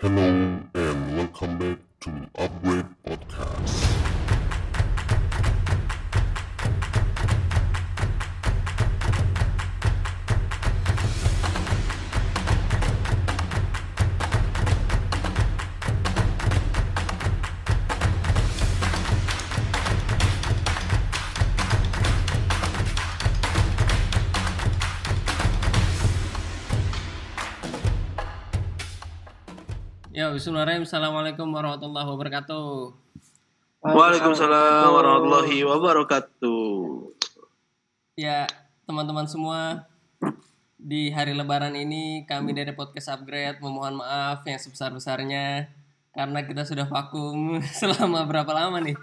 Hello Ya, Bismillahirrahmanirrahim. Assalamualaikum warahmatullahi wabarakatuh. Waalaikumsalam warahmatullahi wabarakatuh. Ya, teman-teman semua, di hari lebaran ini kami dari Podcast Upgrade memohon maaf yang sebesar-besarnya karena kita sudah vakum selama berapa lama nih?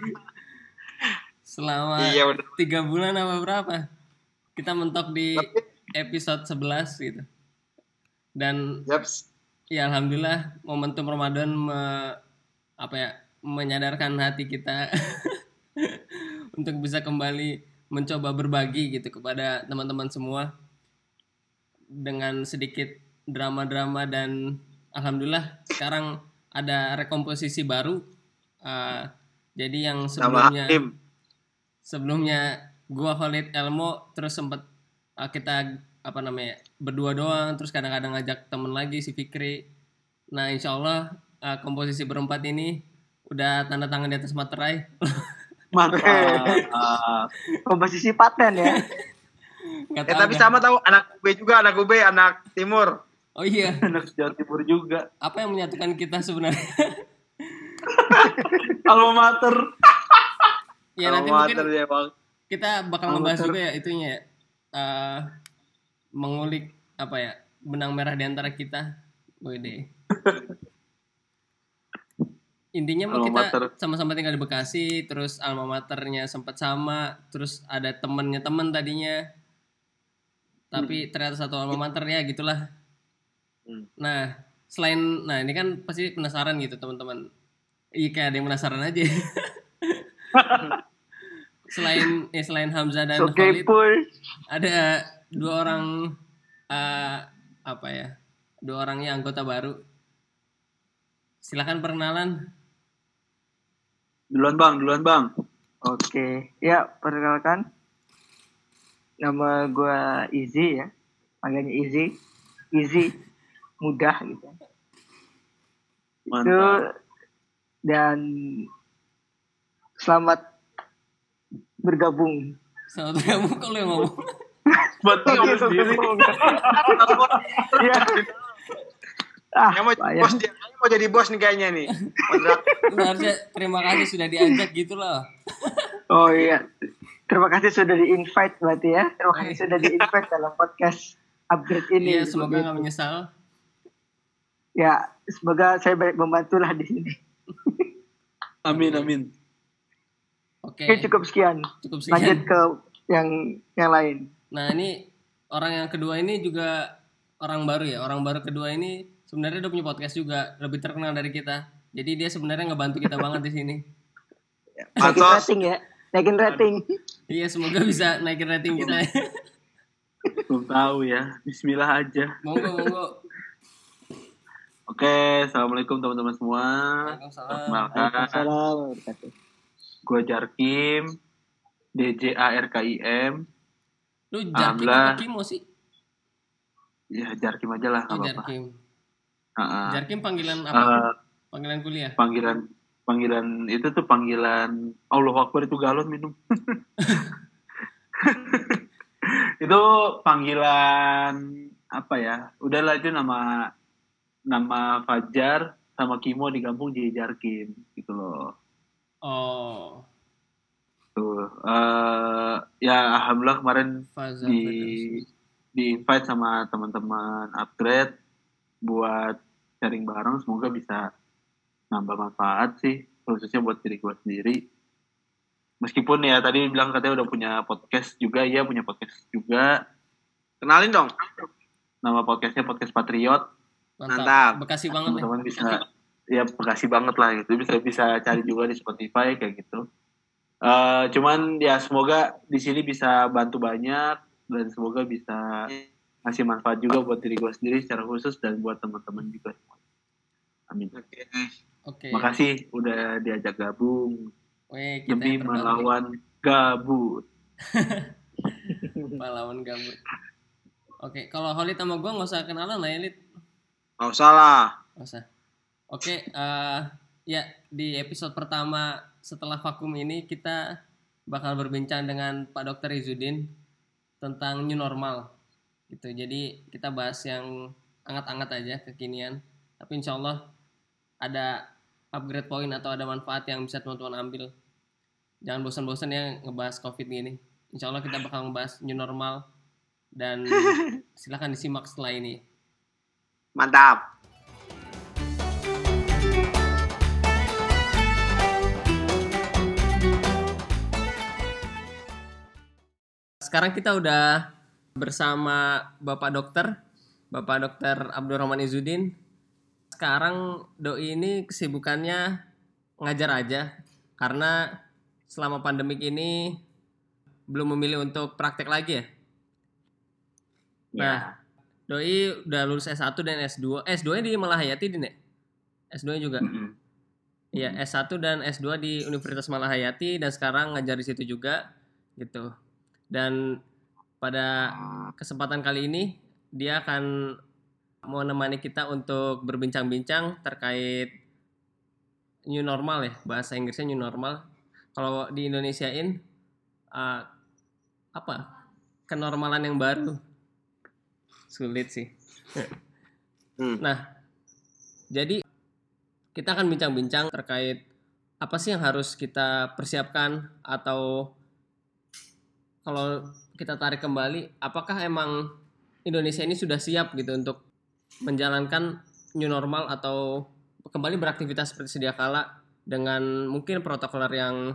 Selama Iya, udah. tiga bulan apa berapa? Kita mentok di episode 11 gitu. Dan Yaps. Ya alhamdulillah momentum Ramadan me- apa ya menyadarkan hati kita untuk bisa kembali mencoba berbagi gitu kepada teman-teman semua dengan sedikit drama-drama dan alhamdulillah sekarang ada rekomposisi baru Uh, jadi yang sebelumnya sebelumnya gua Khalid Elmo terus sempet uh, kita apa namanya berdua doang terus kadang-kadang ngajak temen lagi si Fikri nah insya Allah uh, komposisi berempat ini udah tanda tangan di atas materai Mantap. komposisi paten ya. Nggak eh tapi sama tahu anak UB juga, anak UB, anak Timur. oh iya Anak Jawa Timur juga. apa yang menyatukan kita sebenarnya Alma mater. ya nanti mungkin ya, Bang. kita bakal Alma ngebahas mater. juga ya itunya ya uh, mengulik apa ya benang merah di antara kita Wede. intinya mah Alma kita sama-sama tinggal di Bekasi terus alma maternya sempat sama terus ada temennya temen tadinya. Tapi ternyata satu alma mater ya gitulah. Hmm. nah selain nah ini kan pasti penasaran gitu teman-teman. Iya kayak ada yang penasaran aja. Selain ya selain Hamzah dan So Khalid ada dua orang eh, apa ya dua orangnya anggota baru silakan perkenalan Duluan Bang, duluan Bang. Oke, ya perkenalkan. Nama gua Izzy ya. Panggilnya Izzy. Izzy mudah gitu. Itu Mantap. dan selamat bergabung. selamat kamu kalau yang ngomong Berarti ngomong sendiri. ya. Ah, Yang mau jadi bayang. bos dia, yang mau jadi bos nih kayaknya nih. Harusnya terima kasih sudah diajak gitu loh Oh iya. Terima kasih sudah di-invite berarti ya. Terima kasih Iya. sudah di-invite dalam podcast upgrade ini. iya semoga nggak menyesal Ya, semoga saya baik membantu lah di sini. Amin, amin. oke Oke, cukup sekian. cukup Lanjut sekian ke yang yang lain. Nah ini orang yang kedua ini juga orang baru ya orang baru kedua ini sebenarnya udah punya podcast juga lebih terkenal dari kita jadi dia sebenarnya ngebantu kita banget di sini Naikin Pantos. rating ya. Naikin rating. iya semoga bisa naikin rating kita Belum tahu ya. Bismillah aja. monggo monggo Oke, assalamualaikum teman-teman semua. Waalaikumsalam. Gue Jarkim, DJARKIM. Lu Jarkim apa Kimo sih Ya Jarkim aja lah, oh. Jarkim Ha-ha. Jarkim panggilan apa Eh, panggilan kuliah panggilan panggilan itu tuh panggilan Allah Akbar itu galon minum. itu panggilan apa ya? Udahlah itu nama nama Fajar sama Kimo di kampung jadi Jarkim gitu loh. oh Tuh. eh ya alhamdulillah kemarin Faza di Firdaus. di invite sama teman-teman upgrade buat sharing bareng. Semoga bisa nambah manfaat sih khususnya buat diri gue sendiri. Meskipun ya tadi bilang katanya udah punya podcast juga. Iya punya podcast juga. Kenalin dong. Nama podcastnya podcast Patriot. Mantap, Mantap. Bekasi banget nih. teman-teman bisa ya bekasi banget lah gitu. Bisa bisa cari juga di Spotify kayak gitu Eh, cuman ya semoga di sini bisa bantu banyak dan semoga bisa ngasih manfaat juga buat diri gue sendiri secara khusus dan buat teman-teman juga. Amin. Oke. Oke. Makasih udah diajak gabung Weh, kita demi melawan gabut. pahlawan gabut. Oke, kalau Holid sama gue nggak usah kenalan lah ya, Lid. Nggak usah lah. Nggak usah. Oke, eh, ya di episode pertama setelah vakum ini kita bakal berbincang dengan Pak Dr. Izudin tentang new normal. Gitu. Jadi kita bahas yang anget-anget aja kekinian. Tapi insya Allah ada upgrade point atau ada manfaat yang bisa teman-teman ambil. Jangan bosan-bosan ya ngebahas COVID gini. Insya Allah kita bakal ngebahas new normal dan silahkan disimak setelah ini. Mantap. Sekarang kita udah bersama Bapak Dokter, Bapak Dokter Abdurrahman Izudin. Sekarang doi ini kesibukannya ngajar aja karena selama pandemik ini belum memilih untuk praktek lagi ya. Nah, doi udah lulus S1 dan S2. Eh, S2 di Malahayati Din ya? S2 juga. Mm-mm. Iya, S1 dan S2 di Universitas Malahayati dan sekarang ngajar di situ juga gitu. Dan pada kesempatan kali ini dia akan mau menemani kita untuk berbincang-bincang terkait new normal ya, bahasa Inggrisnya new normal. Kalau di Indonesiain uh, apa? Kenormalan yang baru. Sulit sih. Hmm. Nah, jadi kita akan bincang-bincang terkait apa sih yang harus kita persiapkan atau kalau kita tarik kembali, apakah emang Indonesia ini sudah siap gitu untuk menjalankan new normal atau kembali beraktivitas seperti sedia kala dengan mungkin protokoler yang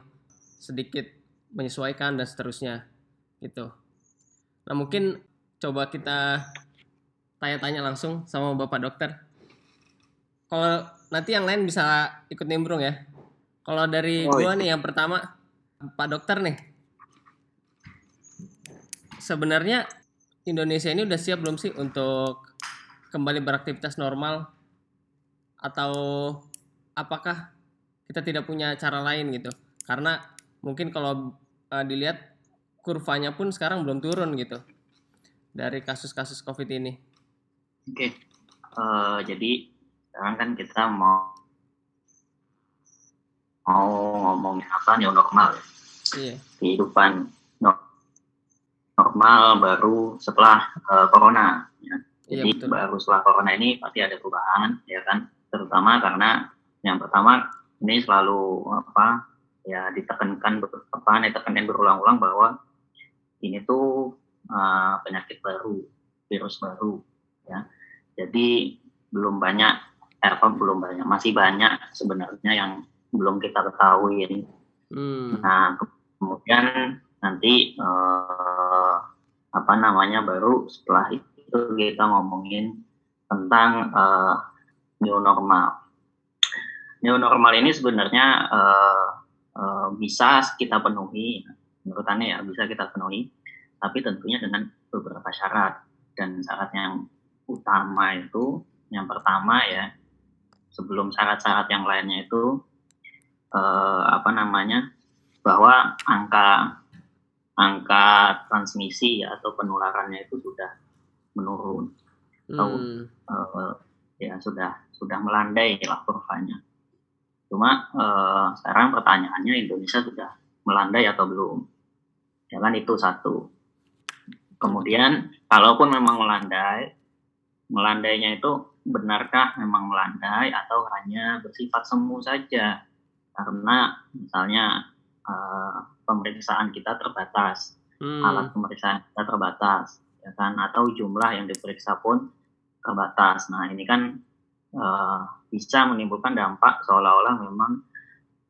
sedikit menyesuaikan dan seterusnya gitu. Nah mungkin coba kita tanya-tanya langsung sama Bapak Dokter. Kalau nanti yang lain bisa ikut nimbrung ya. Kalau dari Oh, gua nih yang pertama Pak Dokter nih. Sebenarnya Indonesia ini udah siap belum sih untuk kembali beraktivitas normal atau apakah kita tidak punya cara lain gitu? Karena mungkin kalau eh, dilihat kurvanya pun sekarang belum turun gitu dari kasus-kasus Covid ini. Oke, Eh, jadi sekarang kan kita mau mau ngomongin apa new normal ya. Iya. kehidupan normal baru setelah eh, corona. Ya. Iya Jadi betul. baru setelah corona ini pasti ada perubahan, ya kan? Terutama karena yang pertama ini selalu apa ya ditekankan apa ditekankan berulang-ulang bahwa ini tuh eh, penyakit baru, virus baru, ya. Jadi belum banyak, eh, apa belum banyak, masih banyak sebenarnya yang belum kita ketahui. Hmm. Nah, ke- kemudian nanti eh, apa namanya baru setelah itu kita ngomongin tentang eh, new normal. New normal ini sebenarnya eh, eh, bisa kita penuhi, menurut Anda ya bisa kita penuhi, tapi tentunya dengan beberapa syarat dan syarat yang utama itu yang pertama ya sebelum syarat-syarat yang lainnya itu eh, apa namanya bahwa angka angka transmisi ya, atau penularannya itu sudah menurun. Hmm. eh, ya sudah sudah melandai lah kurvanya. Cuma eh, sekarang pertanyaannya Indonesia sudah melandai atau belum? Ya kan itu satu. Kemudian kalaupun memang melandai melandainya itu benarkah memang melandai atau hanya bersifat semu saja? Karena misalnya eh, pemeriksaan kita terbatas. Hmm. alat pemeriksaan kita terbatas ya kan? Atau jumlah yang diperiksa pun terbatas. Nah ini kan eh, bisa menimbulkan dampak seolah-olah memang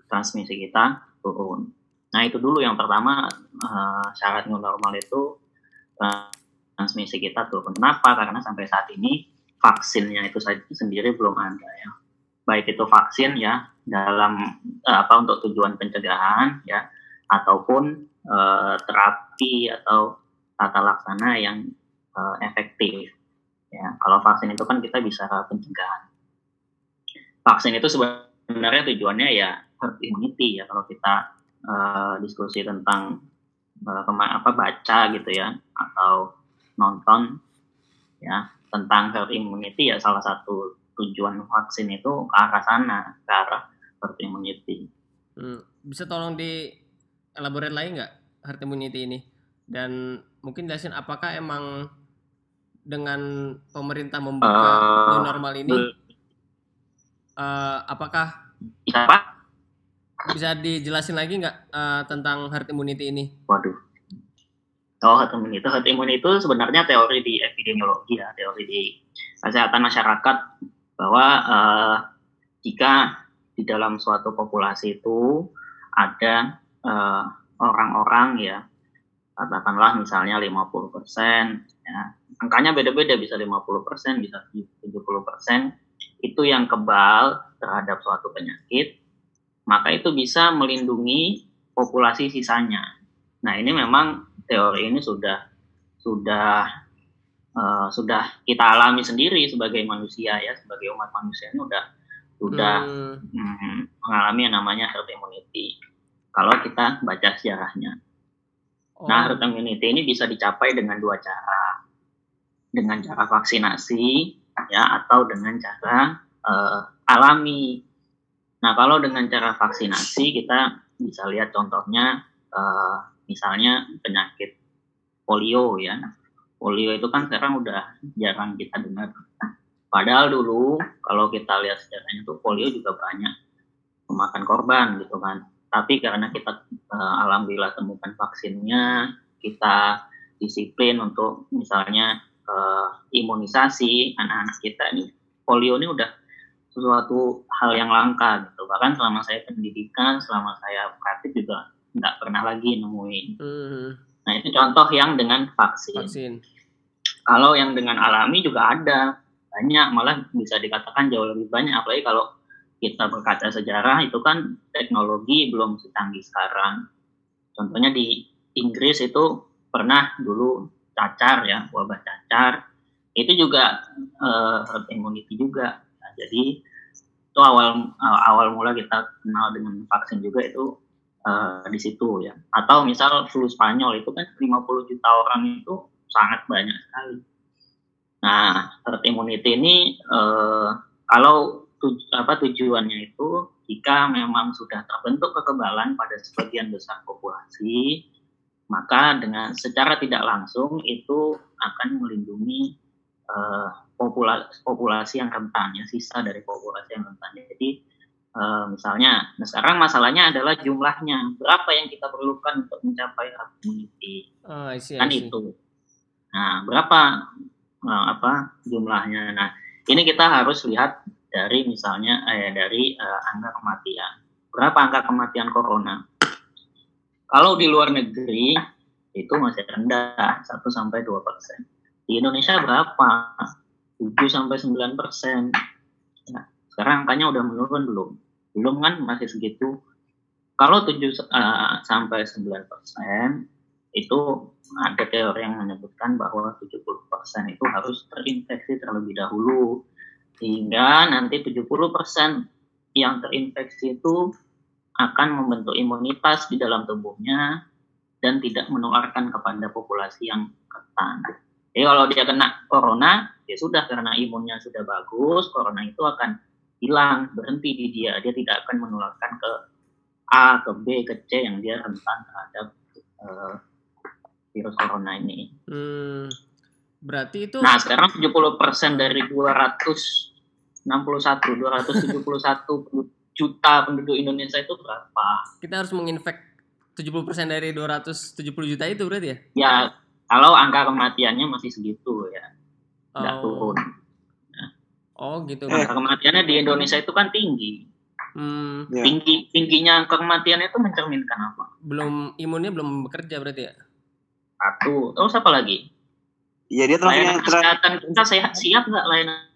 transmisi kita turun. Nah itu dulu yang pertama eh, syarat new normal itu eh, transmisi kita turun. Kenapa? Karena sampai saat ini vaksinnya itu sendiri belum ada ya. Baik itu vaksin ya dalam apa untuk tujuan pencegahan ya ataupun eh, terapi atau tata laksana yang eh, efektif. Ya, kalau vaksin itu kan kita bisa pencegahan. vaksin itu sebenarnya tujuannya ya herd immunity ya kalau kita uh, diskusi tentang uh, apa baca gitu ya atau nonton ya tentang herd immunity ya salah satu tujuan vaksin itu ke arah sana ke arah herd immunity. Hmm, bisa tolong di elaborate lagi nggak herd immunity ini dan mungkin jelasin apakah emang dengan pemerintah membuka uh, new normal ini uh, apakah apa bisa dijelasin lagi nggak uh, tentang herd immunity ini? Waduh. Oh, herd immunity. Herd immunity itu sebenarnya teori di epidemiologi ya, teori di kesehatan masyarakat bahwa uh, jika di dalam suatu populasi itu ada orang-orang uh, ya katakanlah misalnya 50 persen, ya, angkanya beda-beda bisa 50 persen, bisa 70 persen, itu yang kebal terhadap suatu penyakit, maka itu bisa melindungi populasi sisanya. Nah ini memang teori ini sudah sudah uh, sudah kita alami sendiri sebagai manusia ya, sebagai umat manusia ini sudah sudah hmm. Hmm, mengalami yang namanya herd immunity. Kalau kita baca sejarahnya. Oh. Nah, herd immunity ini bisa dicapai dengan dua cara. Dengan cara vaksinasi ya atau dengan cara uh, alami. Nah, kalau dengan cara vaksinasi kita bisa lihat contohnya uh, misalnya penyakit polio ya. Polio itu kan sekarang udah jarang kita dengar. Padahal dulu kalau kita lihat sejarahnya itu polio juga banyak memakan korban gitu kan tapi karena kita uh, alhamdulillah temukan vaksinnya, kita disiplin untuk misalnya uh, imunisasi anak-anak kita ini polio ini udah sesuatu hal yang langka gitu. Bahkan selama saya pendidikan, selama saya praktik juga nggak pernah lagi nemuin. Hmm. Nah itu contoh yang dengan vaksin. vaksin. Kalau yang dengan alami juga ada banyak, malah bisa dikatakan jauh lebih banyak. Apalagi kalau kita berkaca sejarah itu kan teknologi belum secanggih sekarang. Contohnya di Inggris itu pernah dulu cacar ya, wabah cacar. Itu juga uh, herd immunity juga. Nah, jadi itu awal awal mula kita kenal dengan vaksin juga itu uh, di situ ya. Atau misal flu Spanyol itu kan 50 juta orang itu sangat banyak sekali. Nah, herd immunity ini uh, kalau tuj apa tujuannya itu jika memang sudah terbentuk kekebalan pada sebagian besar populasi maka dengan secara tidak langsung itu akan melindungi uh, populasi, populasi yang rentan ya sisa dari populasi yang rentan. Jadi uh, misalnya nah sekarang masalahnya adalah jumlahnya. Berapa yang kita perlukan untuk mencapai herd immunity oh, I see, I see. kan itu. Nah berapa uh, apa jumlahnya? Nah ini kita harus lihat dari misalnya eh, dari uh, angka kematian. Berapa angka kematian corona? Kalau di luar negeri itu masih rendah 1 sampai 2 persen. Di Indonesia berapa? 7 sampai 9 persen. Ya, sekarang angkanya udah menurun belum? Belum kan masih segitu. Kalau 7 uh, eh, sampai 9 persen itu ada teori yang menyebutkan bahwa 70 persen itu harus terinfeksi terlebih dahulu sehingga nanti 70% yang terinfeksi itu akan membentuk imunitas di dalam tubuhnya dan tidak menularkan kepada populasi yang rentan. Jadi kalau dia kena corona, ya sudah karena imunnya sudah bagus, corona itu akan hilang, berhenti di dia. Dia tidak akan menularkan ke A, ke B, ke C yang dia rentan terhadap uh, virus corona ini. Hmm, berarti itu Nah, sekarang 70% dari 200 61 271 juta penduduk Indonesia itu berapa? Kita harus menginfek 70% dari 270 juta itu berarti ya? Ya, kalau angka kematiannya masih segitu ya. Tidak oh. turun. Oh, gitu. Angka kematiannya di Indonesia itu kan tinggi. Hmm. Ya. Tinggi tingginya angka kematian itu mencerminkan apa? Belum imunnya belum bekerja berarti ya? Satu. Terus apa lagi? Iya dia terus layanan kesehatan kita sehat siap nggak layanan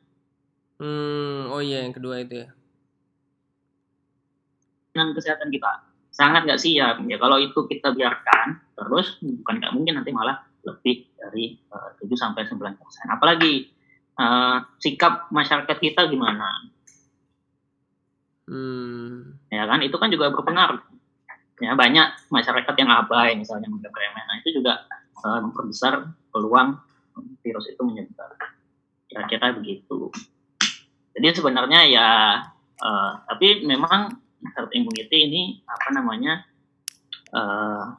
Hmm, oh iya yang kedua itu ya. Dengan kesehatan kita sangat nggak siap ya kalau itu kita biarkan terus bukan nggak mungkin nanti malah lebih dari uh, 7 sampai sembilan persen. Apalagi uh, sikap masyarakat kita gimana? ya kan itu kan juga berpengaruh ya banyak masyarakat yang abai misalnya menganggap remeh nah itu juga uh, memperbesar peluang virus itu menyebar kira-kira begitu jadi sebenarnya ya uh, tapi memang herd immunity ini apa namanya uh,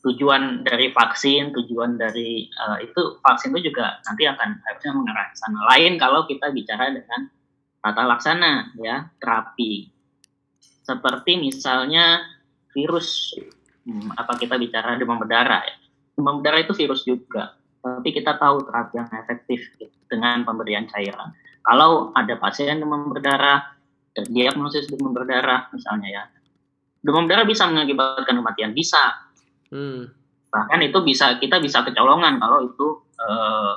tujuan dari vaksin, tujuan dari uh, itu vaksin itu juga nanti akan harusnya mengarah ke sana. Lain kalau kita bicara dengan tata laksana ya terapi seperti misalnya virus hmm, apa kita bicara demam berdarah ya. Demam berdarah itu virus juga, tapi kita tahu terapi yang efektif dengan pemberian cairan. Kalau ada pasien demam berdarah, diagnosis demam berdarah misalnya ya, demam berdarah bisa mengakibatkan kematian, bisa. Hmm. Bahkan itu bisa kita bisa kecolongan kalau itu eh,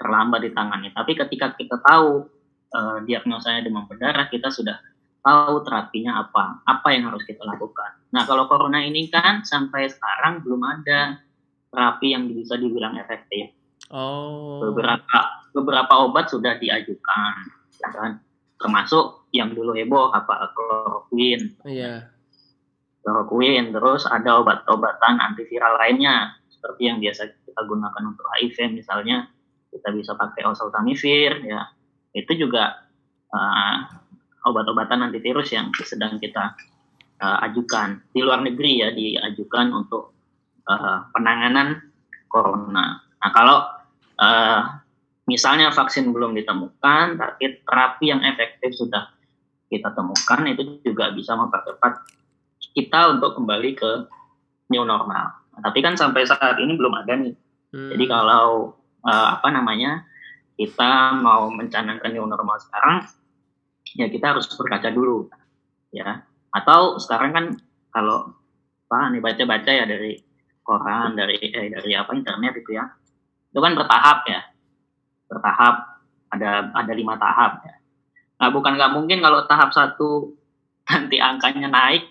terlambat ditangani. Tapi ketika kita tahu eh, diagnosanya demam berdarah, kita sudah tahu terapinya apa, apa yang harus kita lakukan. Nah, kalau corona ini kan sampai sekarang belum ada terapi yang bisa dibilang efektif. Oh. Beberapa beberapa obat sudah diajukan, ya kan? Termasuk yang dulu heboh apa kloroquine, Iya. kloroquine, terus ada obat-obatan antiviral lainnya seperti yang biasa kita gunakan untuk HIV misalnya, kita bisa pakai oseltamivir, ya. Itu juga uh, obat-obatan antivirus yang sedang kita uh, ajukan di luar negeri ya diajukan untuk uh, penanganan corona. Nah kalau uh, misalnya vaksin belum ditemukan, tapi terapi yang efektif sudah kita temukan itu juga bisa mempercepat kita untuk kembali ke new normal. Nah, tapi kan sampai saat ini belum ada nih. Hmm. Jadi kalau uh, apa namanya kita mau mencanangkan new normal sekarang, ya kita harus berkaca dulu ya atau sekarang kan kalau apa nih baca-baca ya dari koran dari eh, dari apa internet itu ya. Itu kan bertahap ya. Bertahap. Ada ada lima tahap ya. Nah bukan nggak mungkin kalau tahap satu nanti angkanya naik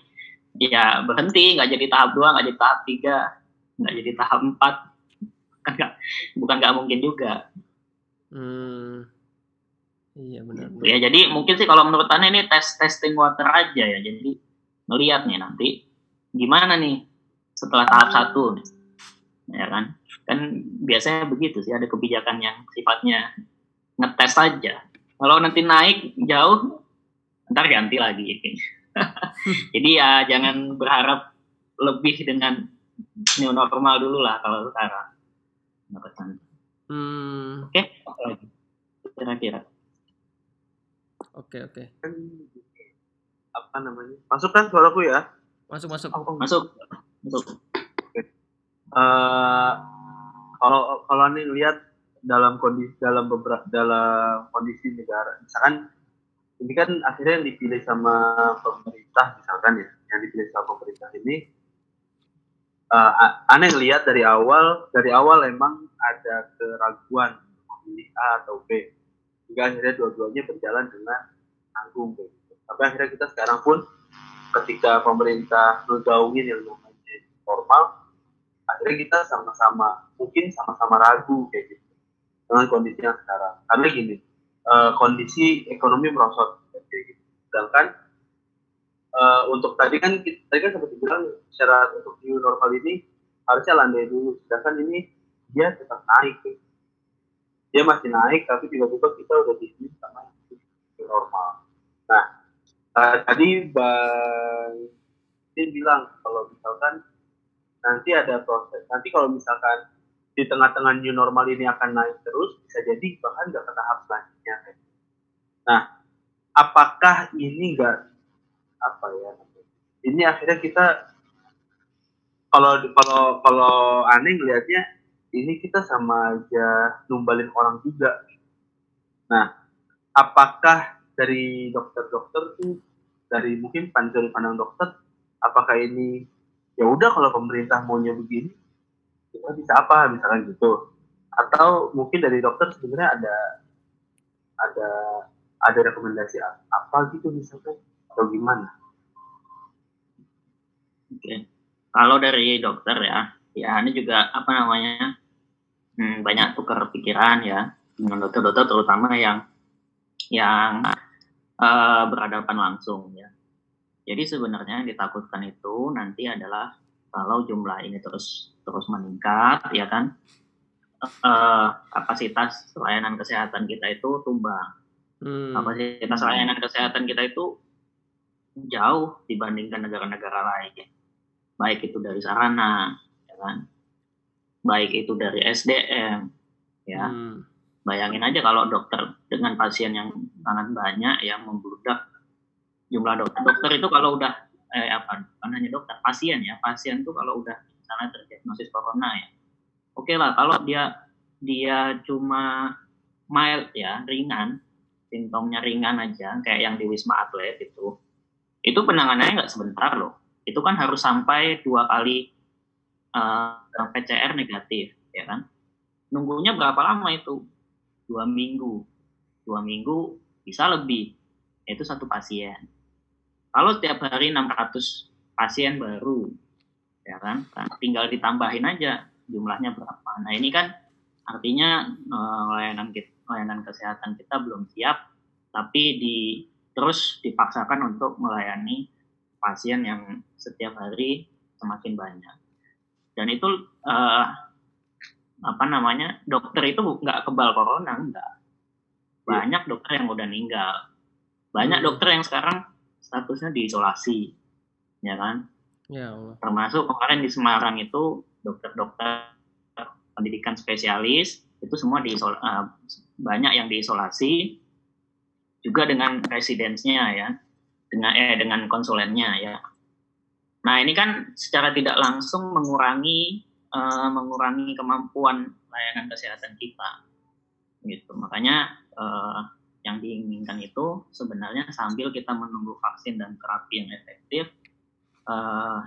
ya berhenti. Nggak jadi tahap dua nggak jadi tahap tiga nggak jadi tahap empat. Kan nggak bukan nggak mungkin juga. Hmm. Iya benar. Gitu ya. Jadi mungkin sih kalau menurut Anda ini tes testing water aja ya. Jadi melihat nih nanti gimana nih setelah tahap satu ya kan? Kan biasanya begitu sih ada kebijakan yang sifatnya ngetes saja kalau nanti naik jauh ntar ganti lagi jadi ya jangan berharap lebih dengan new normal dulu lah kalau sekarang. Hmm. oke lagi? Kira-kira. Oke oke. kan apa namanya? Masuk kan suaraku ya? Masuk masuk. masuk Eh, kalau kalau nih lihat dalam kondisi dalam beberapa dalam kondisi negara misalkan ini kan akhirnya yang dipilih sama pemerintah misalkan ya yang dipilih sama pemerintah ini eh, a- aneh lihat dari awal dari awal emang ada keraguan memilih A atau B hingga akhirnya dua-duanya berjalan dengan tanggung gitu. Tapi akhirnya kita sekarang pun ketika pemerintah ngegaungin yang normal akhirnya kita sama-sama mungkin sama-sama ragu kayak gitu dengan kondisi yang sekarang. Karena gini eh, kondisi ekonomi merosot kayak gitu. Sedangkan eh, untuk tadi kan kita- tadi kan seperti bilang syarat untuk new normal ini harusnya landai dulu. Sedangkan ini dia tetap naik gitu. dia masih naik tapi tiba-tiba kita udah di sini sama normal. Nah tadi bang Tin bilang kalau misalkan nanti ada proses. Nanti kalau misalkan di tengah-tengah new normal ini akan naik terus, bisa jadi bahkan nggak ke tahap selanjutnya. Nah, apakah ini nggak apa ya? Ini akhirnya kita kalau kalau kalau aneh ngelihatnya ini kita sama aja numbalin orang juga. Nah, apakah dari dokter-dokter tuh dari mungkin pandang pandang dokter, apakah ini ya udah kalau pemerintah maunya begini kita bisa apa misalkan gitu atau mungkin dari dokter sebenarnya ada ada ada rekomendasi apa gitu misalkan atau gimana Oke. Kalau dari dokter ya, ya ini juga apa namanya hmm, banyak tukar pikiran ya dengan dokter-dokter terutama yang yang eh, berhadapan langsung ya. Jadi sebenarnya yang ditakutkan itu nanti adalah kalau jumlah ini terus terus meningkat, ya kan, eh, kapasitas layanan kesehatan kita itu tumbang. Hmm. Kapasitas layanan kesehatan kita itu jauh dibandingkan negara-negara lain. Baik itu dari sarana, ya kan, baik itu dari SDM, ya. Hmm. Bayangin aja kalau dokter dengan pasien yang sangat banyak yang membludak jumlah dokter. Dokter itu kalau udah eh apa bukan hanya dokter, pasien ya. Pasien tuh kalau udah misalnya terdiagnosis corona ya. Oke lah kalau dia dia cuma mild ya, ringan, simptomnya ringan aja kayak yang di Wisma Atlet itu. Itu penanganannya nggak sebentar loh. Itu kan harus sampai dua kali eh, PCR negatif, ya kan? Nunggunya berapa lama itu? dua minggu dua minggu bisa lebih itu satu pasien kalau setiap hari 600 pasien baru ya kan? Nah, tinggal ditambahin aja jumlahnya berapa. Nah ini kan artinya eh, layanan kita, layanan kesehatan kita belum siap tapi di terus dipaksakan untuk melayani pasien yang setiap hari semakin banyak. Dan itu eh, apa namanya dokter itu nggak kebal corona enggak banyak dokter yang udah meninggal. Banyak Hmm. dokter yang sekarang statusnya diisolasi ya kan? Ya Allah. termasuk kemarin di Semarang itu dokter-dokter pendidikan spesialis itu semua diisol eh, banyak yang diisolasi juga dengan residensnya ya. Dengan eh dengan konsulennya ya. Nah ini kan secara tidak langsung mengurangi eh, mengurangi kemampuan layanan kesehatan kita gitu. Makanya eh, yang diinginkan itu sebenarnya sambil kita menunggu vaksin dan terapi yang efektif eh,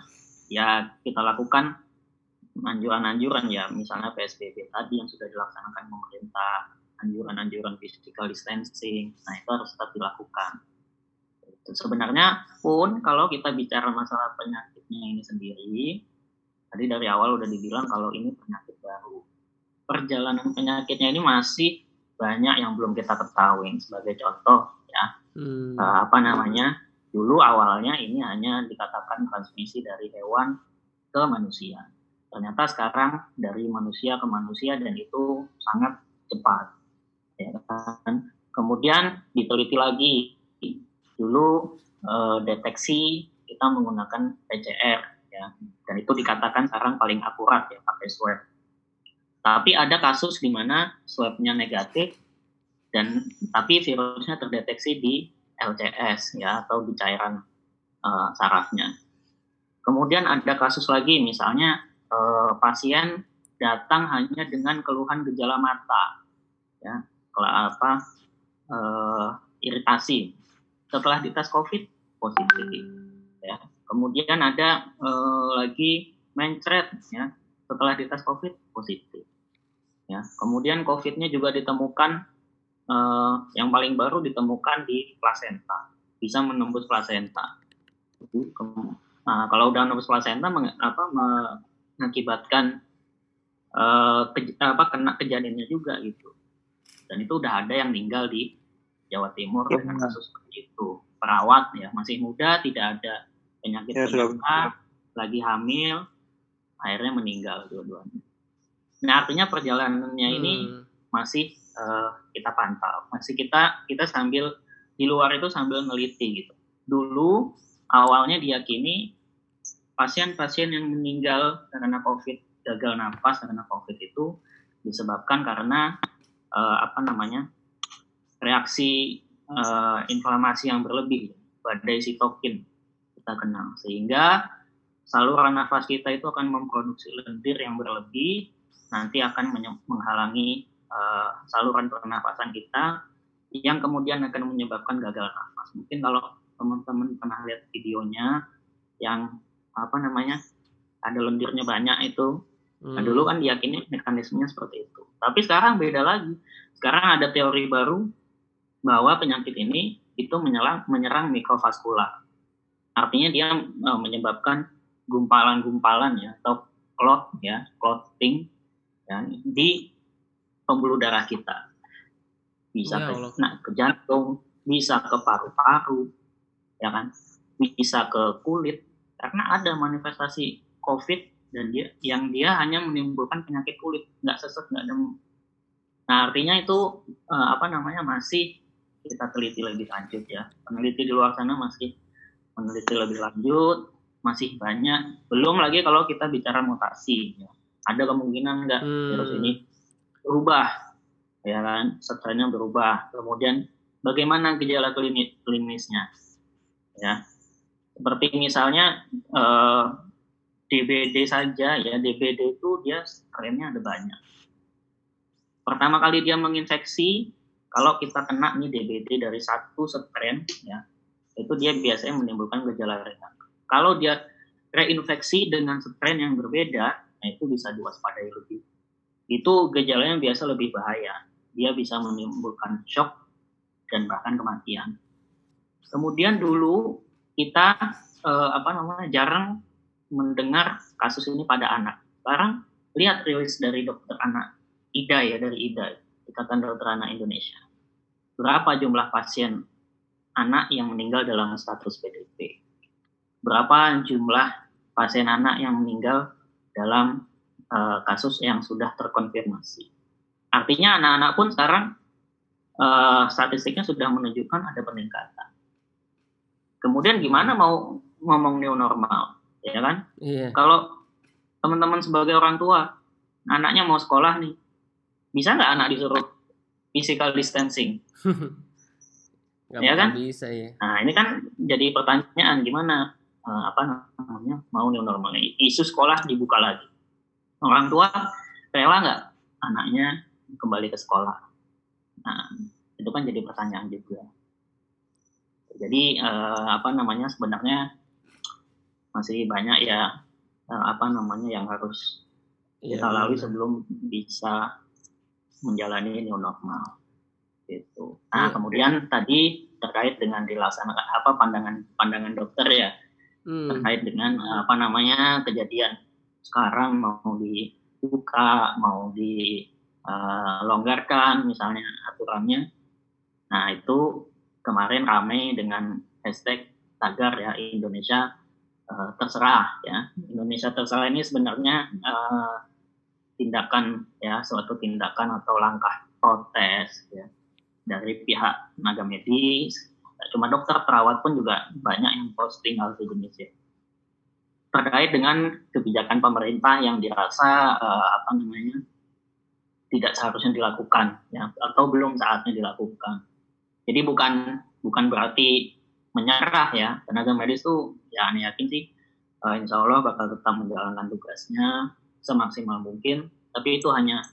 ya kita lakukan anjuran-anjuran ya. Misalnya PSBB tadi yang sudah dilaksanakan pemerintah anjuran-anjuran physical distancing nah itu harus tetap dilakukan. Sebenarnya pun kalau kita bicara masalah penyakitnya ini sendiri tadi dari awal udah dibilang kalau ini penyakit baru. Perjalanan penyakitnya ini masih banyak yang belum kita ketahui. Sebagai contoh ya Hmm. eh, apa namanya dulu awalnya ini hanya dikatakan transmisi dari hewan ke manusia. Ternyata sekarang dari manusia ke manusia dan itu sangat cepat ya kan? Kemudian diteliti lagi. Dulu eh, deteksi kita menggunakan PCR ya. Dan itu dikatakan sekarang paling akurat ya pakai swab tapi ada kasus di mana swabnya negatif dan tapi virusnya terdeteksi di LCS ya atau di cairan eh, sarafnya. Kemudian ada kasus lagi misalnya eh, pasien datang hanya dengan keluhan gejala mata ya kalau apa eh, iritasi setelah dites COVID positif ya. Kemudian ada eh, lagi mencret ya setelah dites COVID positif ya. Kemudian COVID-nya juga ditemukan eh, yang paling baru ditemukan di plasenta, bisa menembus plasenta. Nah, kalau udah menembus plasenta, menge- apa, mengakibatkan eh, ke- apa, kena kejadiannya juga gitu. Dan itu udah ada yang meninggal di Jawa Timur Ya, dengan kasus seperti itu. Perawat ya masih muda, tidak ada penyakit Ya, penyerta, lagi hamil, akhirnya meninggal dua-duanya. Nah, artinya perjalanannya ini Hmm. masih eh, kita pantau, masih kita kita sambil di luar itu sambil neliti gitu. Dulu awalnya diyakini pasien-pasien yang meninggal karena COVID gagal nafas karena COVID itu disebabkan karena eh, apa namanya reaksi eh, inflamasi yang berlebih, badai sitokin kita kenal, sehingga saluran nafas kita itu akan memproduksi lendir yang berlebih, nanti akan menghalangi eh, saluran pernafasan kita yang kemudian akan menyebabkan gagal nafas. Mungkin kalau teman-teman pernah lihat videonya yang apa namanya ada lendirnya banyak itu, nah Hmm. dulu kan diyakini mekanismenya seperti itu. Tapi sekarang beda lagi. Sekarang ada teori baru bahwa penyakit ini itu menyerang menyerang mikrovaskular. Artinya dia eh, menyebabkan gumpalan-gumpalan ya atau clot ya, clotting ya, di pembuluh darah kita. Bisa Ya ke, nah, ke jantung, bisa ke paru-paru, ya kan? bisa ke kulit karena ada manifestasi COVID dan dia yang dia hanya menimbulkan penyakit kulit, nggak sesek, nggak demam. Nah artinya itu uh, apa namanya masih kita teliti lebih lanjut ya. Peneliti di luar sana masih meneliti lebih lanjut, masih banyak. Belum lagi kalau kita bicara mutasi, ya. Ada kemungkinan nggak Hmm. virus ini berubah, ya kan? Strainnya berubah. Kemudian bagaimana gejala klinis klinisnya, ya? Seperti misalnya eh, DBD saja ya, DBD itu dia strainnya ada banyak. Pertama kali dia menginfeksi, kalau kita kena nih DBD dari satu strain ya, itu dia biasanya menimbulkan gejala ringan. Kalau dia reinfeksi dengan strain yang berbeda, nah itu bisa diwaspadai lebih. Itu gejalanya biasa lebih bahaya. Dia bisa menimbulkan shock dan bahkan kematian. Kemudian dulu kita eh, apa namanya jarang mendengar kasus ini pada anak. Sekarang lihat rilis dari dokter anak IDA ya dari IDA Ikatan Dokter Anak Indonesia. Berapa jumlah pasien anak yang meninggal dalam status PDP? Berapa jumlah pasien anak yang meninggal dalam uh, kasus yang sudah terkonfirmasi? Artinya anak-anak pun sekarang uh, statistiknya sudah menunjukkan ada peningkatan. Kemudian gimana mau ngomong new normal, ya kan? Iya. Kalau teman-teman sebagai orang tua, anaknya mau sekolah nih, bisa nggak anak disuruh physical distancing? Nggak Ya kan? bisa ya. Nah ini kan jadi pertanyaan gimana eh, apa namanya mau new normal? Isu sekolah dibuka lagi. Orang tua rela nggak anaknya kembali ke sekolah? Nah itu kan jadi pertanyaan juga. Jadi eh, apa namanya sebenarnya masih banyak ya eh, apa namanya yang harus Iya, kita lalui benar. sebelum bisa menjalani new normal gitu. Nah Iya. kemudian tadi terkait dengan dilaksanakan apa pandangan pandangan dokter ya Hmm. terkait dengan eh, apa namanya kejadian sekarang mau dibuka mau dilonggarkan misalnya aturannya. Nah itu kemarin ramai dengan hashtag tagar ya Indonesia eh, terserah ya Indonesia terserah ini sebenarnya eh, tindakan ya suatu tindakan atau langkah protes ya dari pihak tenaga medis Nggak cuma dokter perawat pun juga banyak yang posting hal sejenis ya. Terkait dengan kebijakan pemerintah yang dirasa eh, apa namanya tidak seharusnya dilakukan ya atau belum saatnya dilakukan. Jadi bukan bukan berarti menyerah ya. Tenaga medis tuh ya aneh yakin sih eh, insya Allah bakal tetap menjalankan tugasnya semaksimal mungkin. Tapi itu hanya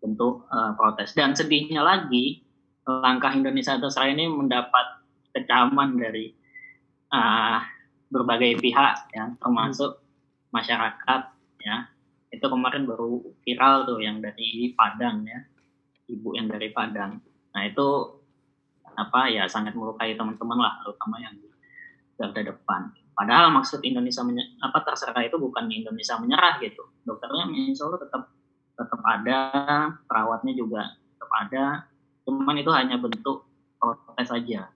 bentuk eh, protes. Dan sedihnya lagi langkah Indonesia terserah ini mendapat kecaman dari eh, berbagai pihak ya termasuk masyarakat ya. Itu kemarin baru viral tuh yang dari Padang ya. Ibu yang dari Padang. Nah itu apa ya sangat melukai teman-teman lah terutama yang garda depan. Padahal maksud Indonesia apa terserah itu bukan Indonesia menyerah gitu. Dokternya insya tetap tetap ada perawatnya juga tetap ada. Cuman itu hanya bentuk protes saja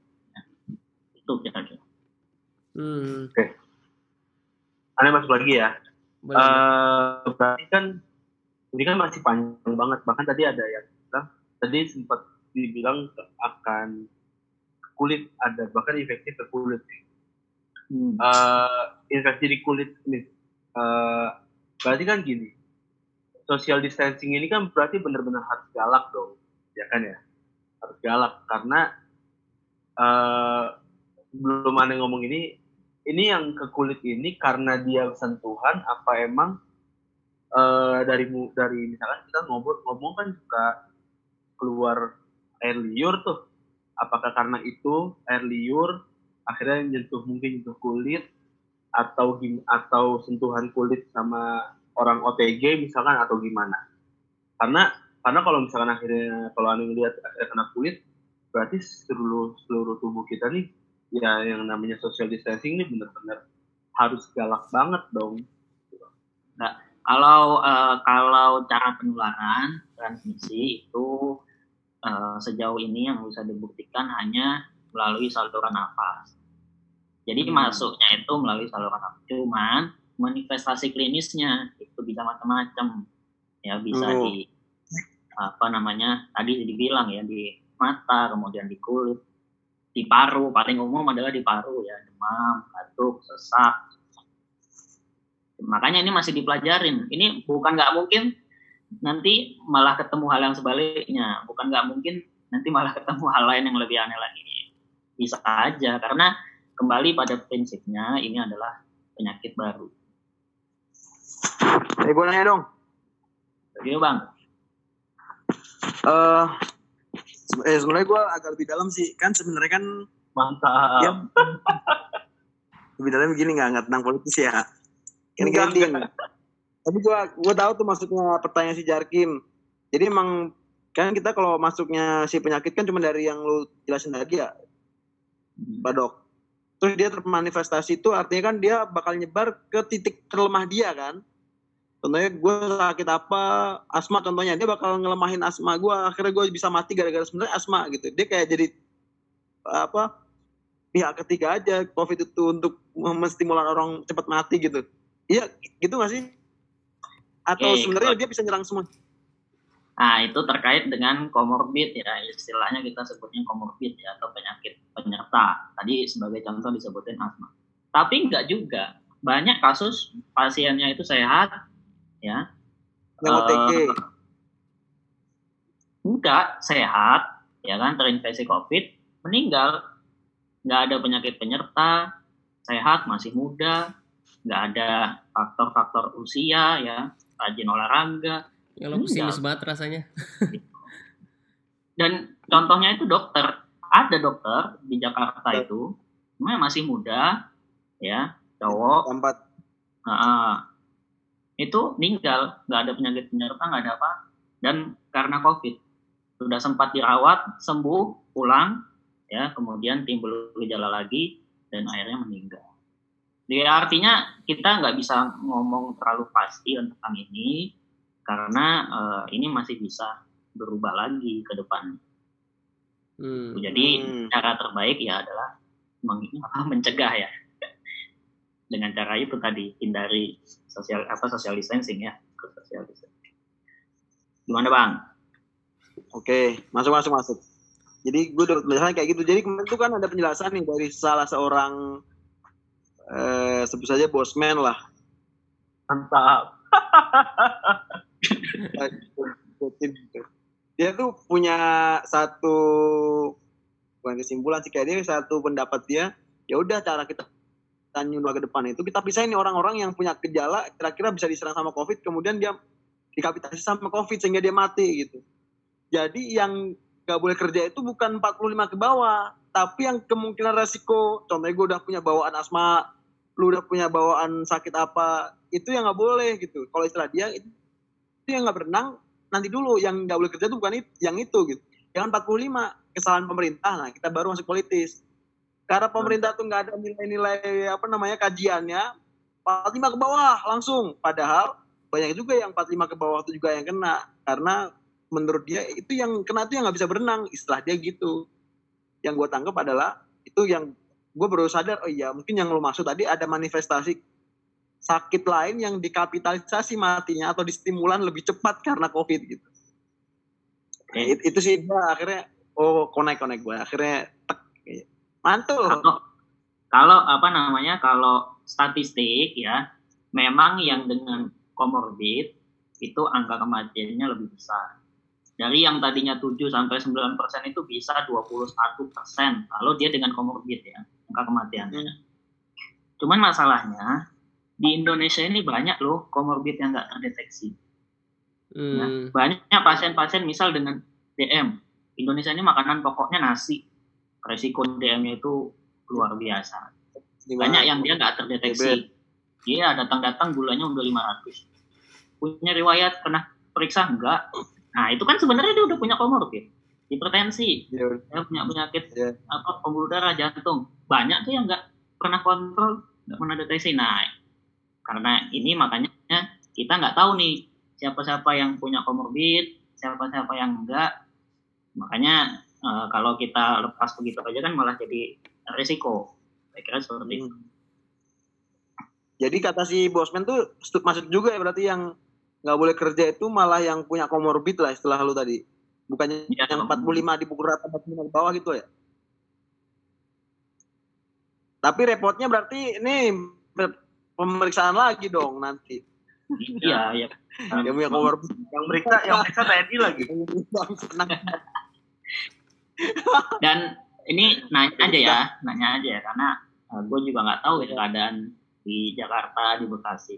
ya. itu kira-kira Hmm. Aneh masuk lagi ya. Boleh. Eh, berarti kan ini kan masih panjang banget. Bahkan tadi ada yang bilang, tadi sempat dibilang akan kulit ada bahkan infeksi ke kulit. Hmm. Eh, infeksi di kulit ini. eh, berarti kan gini. Social distancing ini kan berarti benar-benar harus galak dong, ya kan ya? Harus galak karena eh belum ada ngomong ini. Ini yang ke kulit ini karena dia sentuhan apa emang eh dari dari misalkan kita ngomong ngomong kan suka keluar air liur tuh. Apakah karena itu air liur akhirnya nyentuh mungkin nyentuh kulit atau atau sentuhan kulit sama orang OTG misalkan atau gimana? Karena karena kalau misalkan akhirnya kalau anda melihat akhirnya kena kulit berarti seluruh seluruh tubuh kita nih ya yang namanya social distancing ini benar-benar harus galak banget dong. Kalau eh, kalau cara penularan transmisi itu eh, sejauh ini yang bisa dibuktikan hanya melalui saluran nafas. Jadi Hmm. masuknya itu melalui saluran nafas. Cuman manifestasi klinisnya itu bisa macam-macam. Ya bisa Oh. di apa namanya tadi dibilang ya di mata, kemudian di kulit, di paru. Paling umum adalah di paru ya demam, batuk, sesak. Makanya ini masih dipelajarin. Ini bukan nggak mungkin nanti malah ketemu hal yang sebaliknya. Bukan nggak mungkin nanti malah ketemu hal lain yang lebih aneh lagi. Bisa aja karena kembali pada prinsipnya ini adalah penyakit baru. Eh, gue nanya dong. Jadi bang, Eh, se- eh sebenarnya gue agak lebih dalam sih. Kan sebenarnya kan Mantap. ya, lebih dalam begini nggak nggak tentang politis ya. Kan Enggak, grading. Tapi gue gue tahu tuh maksudnya pertanyaan si Jarkim. Jadi emang kan kita kalau masuknya si penyakit kan cuma dari yang lu jelasin tadi ya, Pak Dok. Terus dia termanifestasi itu artinya kan dia bakal nyebar ke titik terlemah dia kan. Contohnya gue sakit apa, asma contohnya. Dia bakal ngelemahin asma gue. Akhirnya gue bisa mati gara-gara sebenarnya asma gitu. Dia kayak jadi apa pihak ketiga aja COVID itu untuk menstimulan orang cepat mati gitu. Iya gitu gak sih? Atau sebenarnya dia bisa nyerang semua? Nah, itu terkait dengan komorbid ya, istilahnya kita sebutnya komorbid ya atau penyakit penyerta. Tadi sebagai contoh disebutin asma. Tapi enggak juga. Banyak kasus pasiennya itu sehat ya. Yang OTG. Eh, enggak sehat ya kan terinfeksi COVID, meninggal. Enggak ada penyakit penyerta, sehat, masih muda, enggak ada faktor-faktor usia ya, rajin olahraga, Ya lo pesimis banget rasanya. dan contohnya itu dokter ada dokter di Jakarta itu namanya masih muda ya cowok Tempat nah, itu meninggal nggak ada penyakit penyerta nggak ada apa dan karena covid sudah sempat dirawat sembuh pulang ya kemudian timbul gejala lagi dan akhirnya meninggal jadi artinya kita nggak bisa ngomong terlalu pasti tentang ini karena eh, ini masih bisa berubah lagi ke depan Hmm. jadi Hmm. cara terbaik ya adalah mencegah ya dengan cara itu tadi hindari sosial apa social distancing ya social distancing. Gimana bang? Oke, masuk masuk masuk. Jadi gue dapat penjelasan kayak gitu. Jadi kemarin tuh kan ada penjelasan nih dari salah seorang eh sebut saja bosman lah. Mantap. Dia tuh punya satu bukan kesimpulan sih kayak dia satu pendapat dia. Ya udah cara kita tanya ke depan itu kita pisahin nih orang-orang yang punya gejala kira-kira bisa diserang sama covid kemudian dia dikapitasi sama covid sehingga dia mati gitu. Jadi yang nggak boleh kerja itu bukan 45 ke bawah, tapi yang kemungkinan resiko, contohnya gue udah punya bawaan asma, lu udah punya bawaan sakit apa, itu yang nggak boleh gitu. Kalau istilah dia itu, yang nggak berenang nanti dulu, yang nggak boleh kerja itu bukan itu, yang itu gitu. Jangan 45 kesalahan pemerintah, nah kita baru masuk politis. Karena pemerintah tuh nggak ada nilai-nilai apa namanya kajiannya, 45 ke bawah langsung. Padahal banyak juga yang 45 ke bawah itu juga yang kena. Karena menurut dia itu yang kena itu yang nggak bisa berenang. Istilah dia gitu. Yang gue tangkap adalah itu yang gue baru sadar oh iya mungkin yang lo maksud tadi ada manifestasi sakit lain yang dikapitalisasi matinya atau distimulan lebih cepat karena covid gitu. It- itu sih gue akhirnya oh connect connect gue akhirnya tek mantul Kalau kalau apa namanya kalau statistik ya memang yang dengan komorbid itu angka kematiannya lebih besar. Dari yang tadinya 7 sampai 9 persen itu bisa 21 persen kalau dia dengan komorbid ya angka kematiannya. Cuman masalahnya di Indonesia ini banyak loh komorbid yang nggak terdeteksi. Ya, Hmm. banyak pasien-pasien misal dengan DM. Indonesia ini makanan pokoknya nasi. Resiko DM-nya itu luar biasa. Banyak yang dia nggak terdeteksi. Dia datang-datang gulanya udah 500. Punya riwayat pernah periksa enggak? Nah, itu kan sebenarnya dia udah punya komorbid. Hipertensi, Ya, dia punya penyakit Iya. apa pembuluh darah jantung. Banyak tuh yang nggak pernah kontrol, nggak pernah deteksi. Nah, karena ini makanya kita nggak tahu nih siapa-siapa yang punya komorbid, siapa-siapa yang enggak. Makanya eh, kalau kita lepas begitu aja kan malah jadi risiko. Baik kira seperti itu. Hmm. Jadi kata si Bosman tuh masuk juga ya berarti yang nggak boleh kerja itu malah yang punya komorbid lah istilah lu tadi. Bukannya Iya, yang Om. 45 dipukul rata 45 ke bawah gitu ya. Tapi repotnya berarti ini pe- pemeriksaan lagi dong nanti. Iya, iya. Yang punya komorbid Yang meriksa, yang meriksa TNI lagi. Dan ini nanya aja ya, nanya aja ya, karena gue juga nggak tahu ya keadaan di Jakarta, di Bekasi.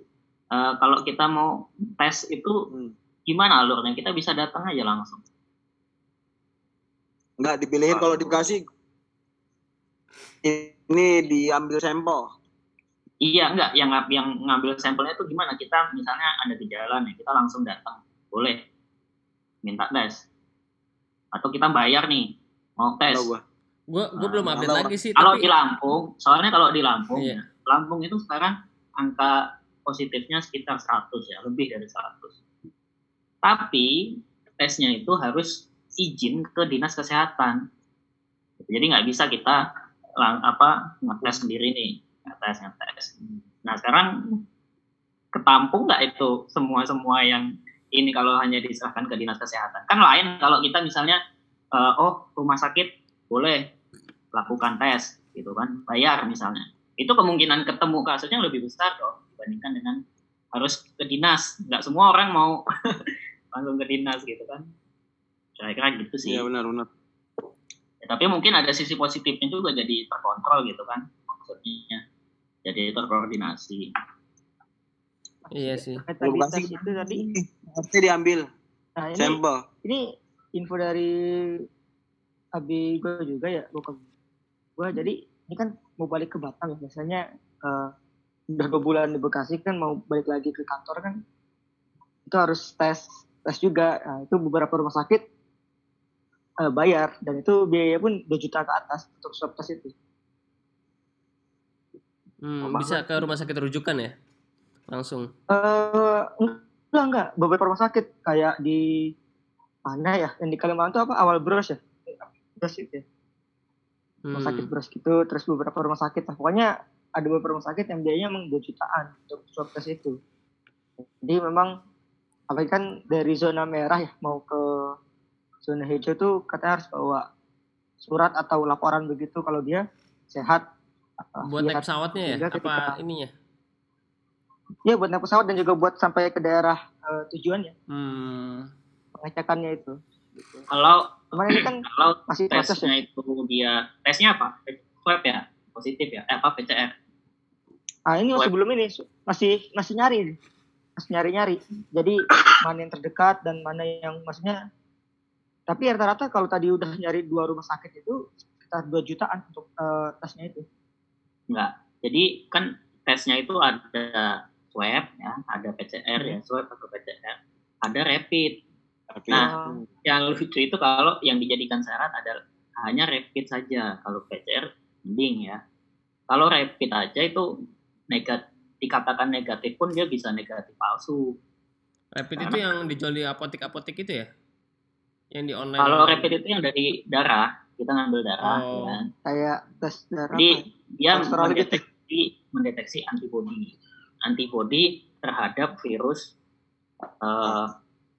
Eh, kalau kita mau tes itu Hmm. gimana alurnya? Kita bisa datang aja langsung. Nggak dipilihin kalau di Bekasi ini diambil sampel. Iya, enggak. Yang yang ngambil sampelnya itu gimana? Kita misalnya ada gejala nih, kita langsung datang. Boleh. Minta tes. Atau kita bayar nih, mau tes. Tahu gua. Gue gue Nah, belum update tahu, lagi sih. Kalau tapi di Lampung, soalnya kalau di Lampung, Iya. Lampung itu sekarang angka positifnya sekitar 100 ya, lebih dari 100. Tapi tesnya itu harus izin ke dinas kesehatan. Jadi nggak bisa kita lang, apa ngetes sendiri nih, ngetes ngetes. Nah sekarang ketampung nggak itu semua semua yang ini kalau hanya diserahkan ke dinas kesehatan. Kan lain kalau kita misalnya eh, oh rumah sakit boleh lakukan tes gitu kan, bayar misalnya. Itu kemungkinan ketemu kasusnya lebih besar dong dibandingkan dengan harus ke dinas. Nggak semua orang mau langsung ke dinas gitu kan. Kira-kira gitu sih. Iya benar benar. Ya, tapi mungkin ada sisi positifnya juga jadi terkontrol gitu kan maksudnya. Jadi terkoordinasi. iya sih. Tes itu tadi. Pasti diambil Nah ini sampel. ini info dari abi gue juga ya bokap gue jadi ini kan mau balik ke Batam ya biasanya eh, udah dua bulan di Bekasi kan mau balik lagi ke kantor kan itu harus tes tes juga. Nah, itu beberapa rumah sakit eh, bayar. Dan itu biaya pun 2 juta ke atas untuk swab tes itu. Hmm, bisa ke rumah sakit rujukan ya? Langsung. eh enggak enggak. Beberapa rumah sakit kayak di mana ya yang di Kalimantan tuh apa awal bros ya bros itu ya rumah Hmm. sakit bros gitu terus beberapa rumah sakit lah. pokoknya ada beberapa rumah sakit yang biayanya memang 2 jutaan untuk swab tes itu jadi memang apalagi kan dari zona merah ya mau ke zona hijau tuh katanya harus bawa surat atau laporan begitu kalau dia sehat Buat naik lihat. pesawatnya ya? Sehingga Apa ketika- ininya? ya buat naik pesawat dan juga buat sampai ke daerah uh, tujuannya Hmm. Pengecekannya itu gitu. Kalau cuman ini kan kalau masih proses ya tesnya itu dia tesnya apa? Swab ya? Positif ya? Eh, apa PCR? Ah ini masih Web. belum ini masih masih nyari masih nyari nyari jadi mana yang terdekat dan mana yang maksudnya tapi rata-rata kalau tadi udah nyari dua rumah sakit itu sekitar 2 jutaan untuk eh, tesnya itu Enggak. Jadi kan tesnya itu ada swab ya, ada PCR ya, swab atau PCR, ada rapid. Tapi Nah, yang lucu itu kalau yang dijadikan syarat adalah hanya rapid saja. Kalau PCR mending ya. Kalau rapid aja itu negatif dikatakan negatif pun dia bisa negatif palsu. Rapid itu yang dijual di apotek-apotek itu ya? Yang di online. Kalau rapid itu yang dari darah, kita ngambil darah Oh. ya. kayak tes darah Jadi ya? dia gitu. mendeteksi mendeteksi antibodi antibodi terhadap virus eh,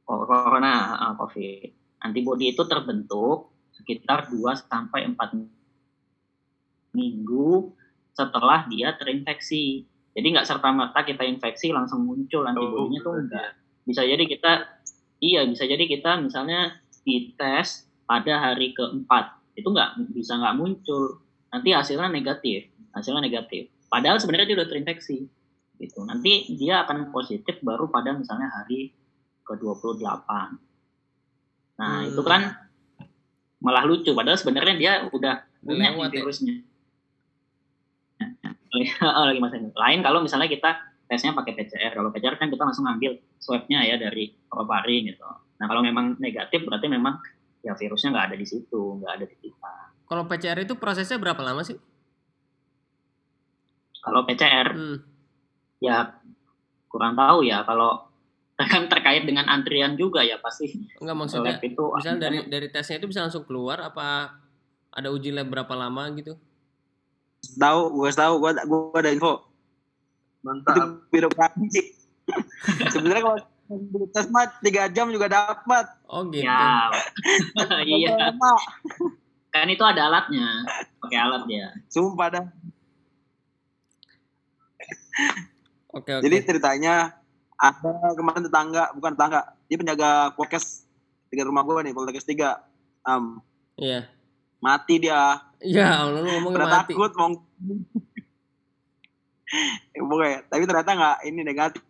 corona eh, covid. Antibodi itu terbentuk sekitar 2 sampai 4 minggu setelah dia terinfeksi. Jadi nggak serta merta kita infeksi langsung muncul antibodinya tuh enggak. Bisa jadi kita iya bisa jadi kita misalnya dites pada hari keempat itu nggak bisa nggak muncul nanti hasilnya negatif hasilnya negatif padahal sebenarnya dia udah terinfeksi gitu nanti dia akan positif baru pada misalnya hari ke 28 nah Hmm. itu kan malah lucu padahal sebenarnya dia udah punya Lewat ya? virusnya Oh, lagi masa lain kalau misalnya kita tesnya pakai PCR kalau PCR kan kita langsung ambil swabnya ya dari paru-paru gitu nah kalau memang negatif berarti memang ya virusnya nggak ada di situ nggak ada di kita Kalau PCR itu prosesnya berapa lama sih? kalau PCR Hmm. ya kurang tahu ya kalau kan terkait dengan antrian juga ya pasti Enggak maksudnya lab itu misalnya dari dari tesnya itu bisa langsung keluar apa ada uji lab berapa lama gitu? tahu gue tahu gue gue ada info itu Mantap. birokrasi sebenarnya kalau tes mah tiga jam juga dapat Oh gitu. Ya, iya. Lama. Kan itu ada alatnya. Pakai alat dia. sumpah dah Oke oke. jadi ceritanya ada kemarin tetangga bukan tetangga dia penjaga podcast tiga rumah gue nih podcast tiga Am, Iya. mati dia Ya Allah lu ngomongin udah mati. takut mau ya, pokoknya tapi ternyata nggak ini negatif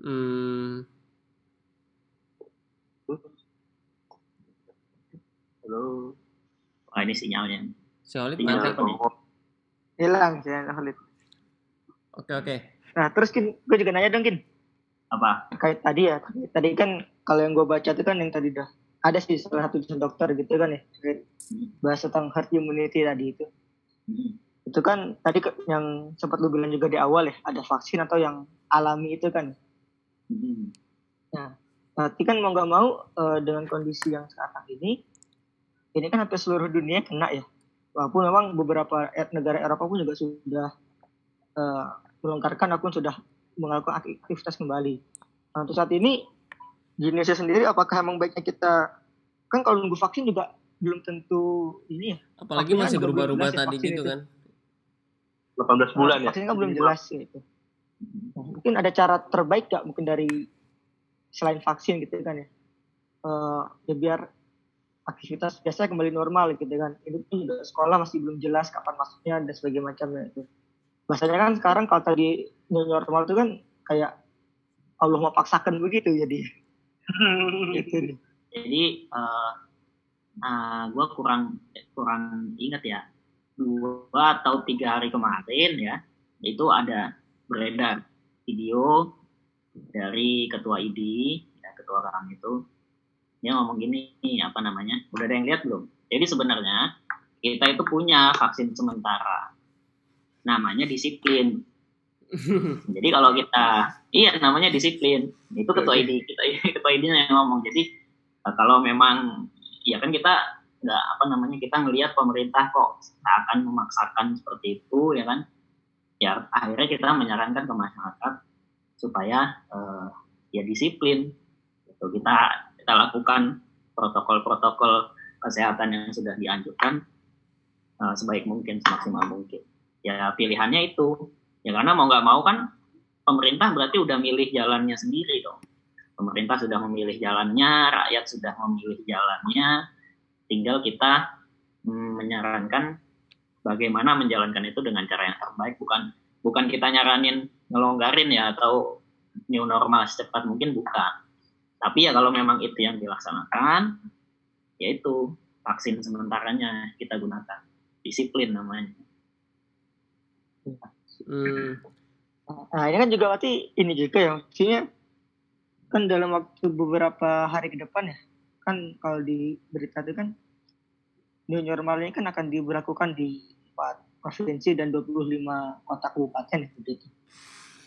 Hmm. Halo. Wah ini sinyalnya. Si Holid Tinggal mati. telepon. hilang sih Khalid. Oke oke. Nah terus kin, gue juga nanya dong kin, Apa? kayak tadi ya, tadi, tadi kan kalau yang gue baca itu kan yang tadi dah ada sih salah satu dosen dokter gitu kan ya, terkait bahas tentang herd immunity tadi itu. Hmm. Itu kan tadi yang sempat lu bilang juga di awal ya, ada vaksin atau yang alami itu kan. Hmm. Berarti kan mau nggak mau eh, dengan kondisi yang sekarang ini, ini kan hampir seluruh dunia kena ya. Walaupun memang beberapa negara Eropa pun juga sudah eh, melonggarkan akun sudah melakukan aktivitas kembali. Nah, untuk saat ini di Indonesia sendiri apakah emang baiknya kita kan kalau nunggu vaksin juga belum tentu ini ya. Apalagi Vaksinnya masih berubah-ubah ya, tadi vaksin gitu itu. kan. 18 bulan ya. Vaksin kan belum jelas gitu. Nah, mungkin ada cara terbaik gak mungkin dari selain vaksin gitu kan ya. Eh, ya biar aktivitas biasa kembali normal gitu kan. Ini pun juga sekolah masih belum jelas kapan masuknya dan sebagainya macamnya itu. Bahasanya kan sekarang kalau tadi new normal itu kan kayak Allah mau paksakan begitu jadi. itu nih. Jadi eh gue kurang kurang ingat ya dua atau tiga hari kemarin ya itu ada beredar video dari ketua ID ya ketua orang itu dia ngomong gini apa namanya udah ada yang lihat belum jadi sebenarnya kita itu punya vaksin sementara namanya disiplin. Jadi kalau kita iya namanya disiplin. Itu ketua ID kita ketua ID yang ngomong. Jadi eh, kalau memang ya kan kita nggak apa namanya kita ngelihat pemerintah kok akan memaksakan seperti itu ya kan? Ya akhirnya kita menyarankan ke masyarakat supaya eh, ya disiplin. Gitu. kita kita lakukan protokol-protokol kesehatan yang sudah dianjurkan eh, sebaik mungkin semaksimal mungkin ya pilihannya itu. Ya karena mau nggak mau kan pemerintah berarti udah milih jalannya sendiri dong. Pemerintah sudah memilih jalannya rakyat sudah memilih jalannya. Tinggal kita mm, menyarankan bagaimana menjalankan itu dengan cara yang terbaik. Bukan bukan kita nyaranin ngelonggarin ya atau new normal secepat mungkin bukan. Tapi ya kalau memang itu yang dilaksanakan yaitu vaksin sementaranya kita gunakan. Disiplin namanya Hmm. Nah ini kan juga berarti ini juga ya maksudnya kan dalam waktu beberapa hari ke depan ya kan kalau di berita itu kan new normal ini kan akan diberlakukan di empat provinsi dan 25 kota kabupaten begitu.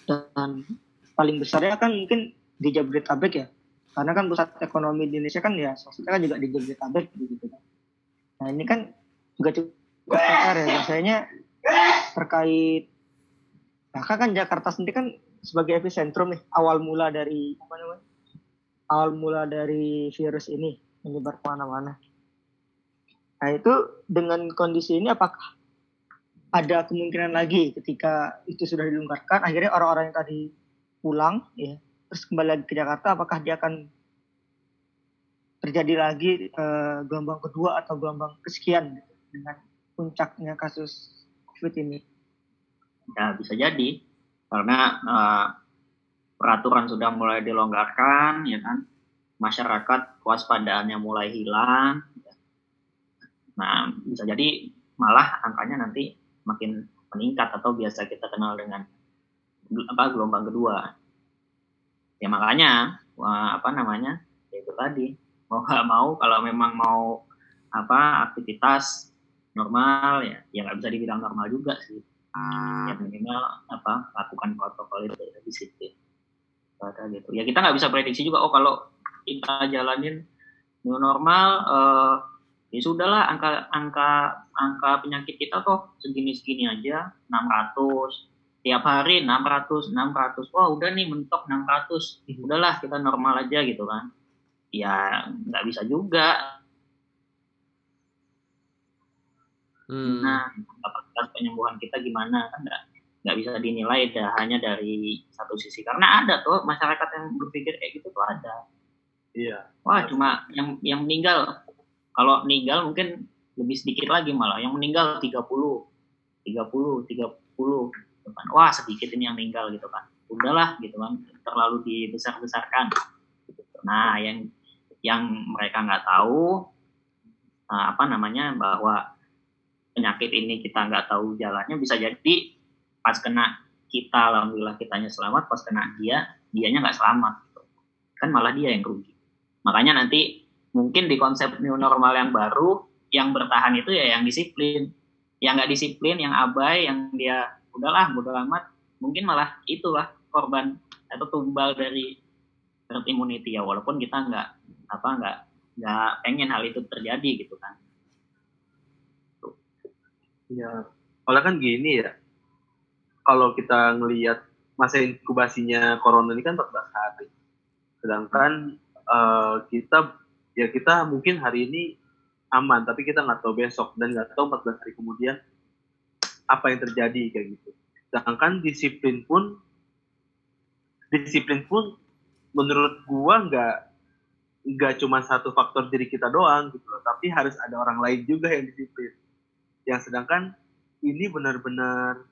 Dan paling besarnya kan mungkin di Jabodetabek ya. Karena kan pusat ekonomi di Indonesia kan ya maksudnya kan juga di Jabodetabek begitu kan. Nah ini kan juga cukup PR ya biasanya terkait bahkan kan Jakarta sendiri kan sebagai epicentrum nih awal mula dari apa namanya awal mula dari virus ini menyebar ke mana-mana. Nah itu dengan kondisi ini apakah ada kemungkinan lagi ketika itu sudah dilonggarkan akhirnya orang-orang yang tadi pulang ya terus kembali lagi ke Jakarta apakah dia akan terjadi lagi eh, gelombang kedua atau gelombang kesekian dengan puncaknya kasus Ini? ya bisa jadi. Karena eh, peraturan sudah mulai dilonggarkan ya kan? Masyarakat kewaspadaannya mulai hilang. Nah bisa jadi malah angkanya nanti makin meningkat atau biasa kita kenal dengan apa gelombang kedua. Ya makanya wah, apa namanya? Ya itu tadi. Mau nggak mau kalau memang mau apa aktivitas normal ya ya nggak bisa dibilang normal juga sih. Ya minimal apa lakukan protokol itu ya, disiplin. Kata gitu. Ya kita nggak bisa prediksi juga oh kalau kita jalanin new normal eh, ya sudahlah angka angka angka penyakit kita kok segini-segini aja 600 tiap hari 600 600 wah udah nih mentok 600 udahlah kita normal aja gitu kan. Ya nggak bisa juga Hmm. nah kapasitas penyembuhan kita gimana? Kan nggak nggak bisa dinilai dah hanya dari satu sisi. Karena ada tuh masyarakat yang berpikir kayak gitu tuh ada. Iya. wah cuma yang yang meninggal. Kalau meninggal mungkin lebih sedikit lagi malah. Yang meninggal 30 30 30 gitu kan. wah sedikit ini yang meninggal gitu kan. Udahlah gitu kan terlalu dibesar-besarkan. Nah yang yang mereka nggak tahu eh, apa namanya bahwa penyakit ini kita nggak tahu jalannya bisa jadi pas kena kita alhamdulillah kitanya selamat pas kena dia dianya nggak selamat gitu. kan malah dia yang rugi. Makanya nanti mungkin di konsep new normal yang baru yang bertahan itu ya yang disiplin. Yang nggak disiplin yang abai yang dia udahlah bodo amat. Mungkin malah itulah korban atau tumbal dari herd immunity ya walaupun kita nggak apa nggak nggak pengen hal itu terjadi gitu kan Iya. Oleh kan gini ya, kalau kita ngelihat masa inkubasinya corona ini kan 14 hari. Sedangkan eh, kita ya kita mungkin hari ini aman, tapi kita nggak tahu besok dan nggak tahu 14 hari kemudian apa yang terjadi kayak gitu. Sedangkan disiplin pun disiplin pun menurut gua nggak nggak cuma satu faktor diri kita doang gitu loh, tapi harus ada orang lain juga yang disiplin yang sedangkan ini benar-benar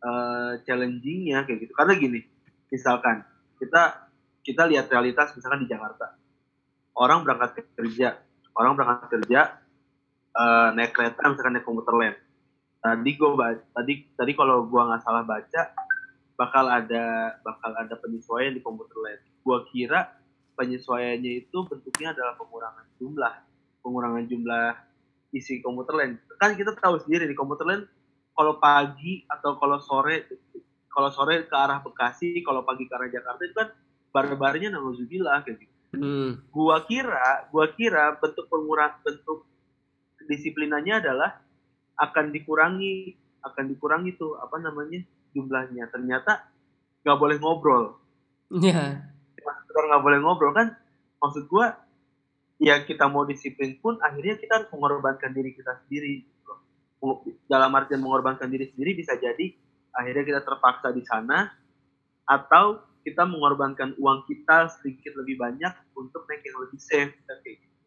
uh, challengingnya kayak gitu. Karena gini misalkan kita kita lihat realitas misalkan di Jakarta. Orang berangkat kerja orang berangkat kerja uh, naik kereta misalkan naik komuter lain. Tadi gue tadi tadi kalau gue nggak salah baca bakal ada bakal ada penyesuaian di komuter lain. Gue kira penyesuaiannya itu bentuknya adalah pengurangan jumlah. Pengurangan jumlah isi komuter lain. Kan kita tahu sendiri di komuter lain kalau pagi atau kalau sore kalau sore ke arah Bekasi kalau pagi ke arah Jakarta itu kan bar-barnya nauzubillah kayak gitu. Hmm. gua kira gua kira bentuk pengurang bentuk disiplinannya adalah akan dikurangi akan dikurangi tuh apa namanya jumlahnya. Ternyata nggak boleh ngobrol. Ya. sekedar nggak boleh ngobrol kan? Maksud gua ya kita mau disiplin pun akhirnya kita harus mengorbankan diri kita sendiri gitu dalam artian mengorbankan diri sendiri bisa jadi akhirnya kita terpaksa di sana atau kita mengorbankan uang kita sedikit lebih banyak untuk naik yang lebih safe kayak gitu.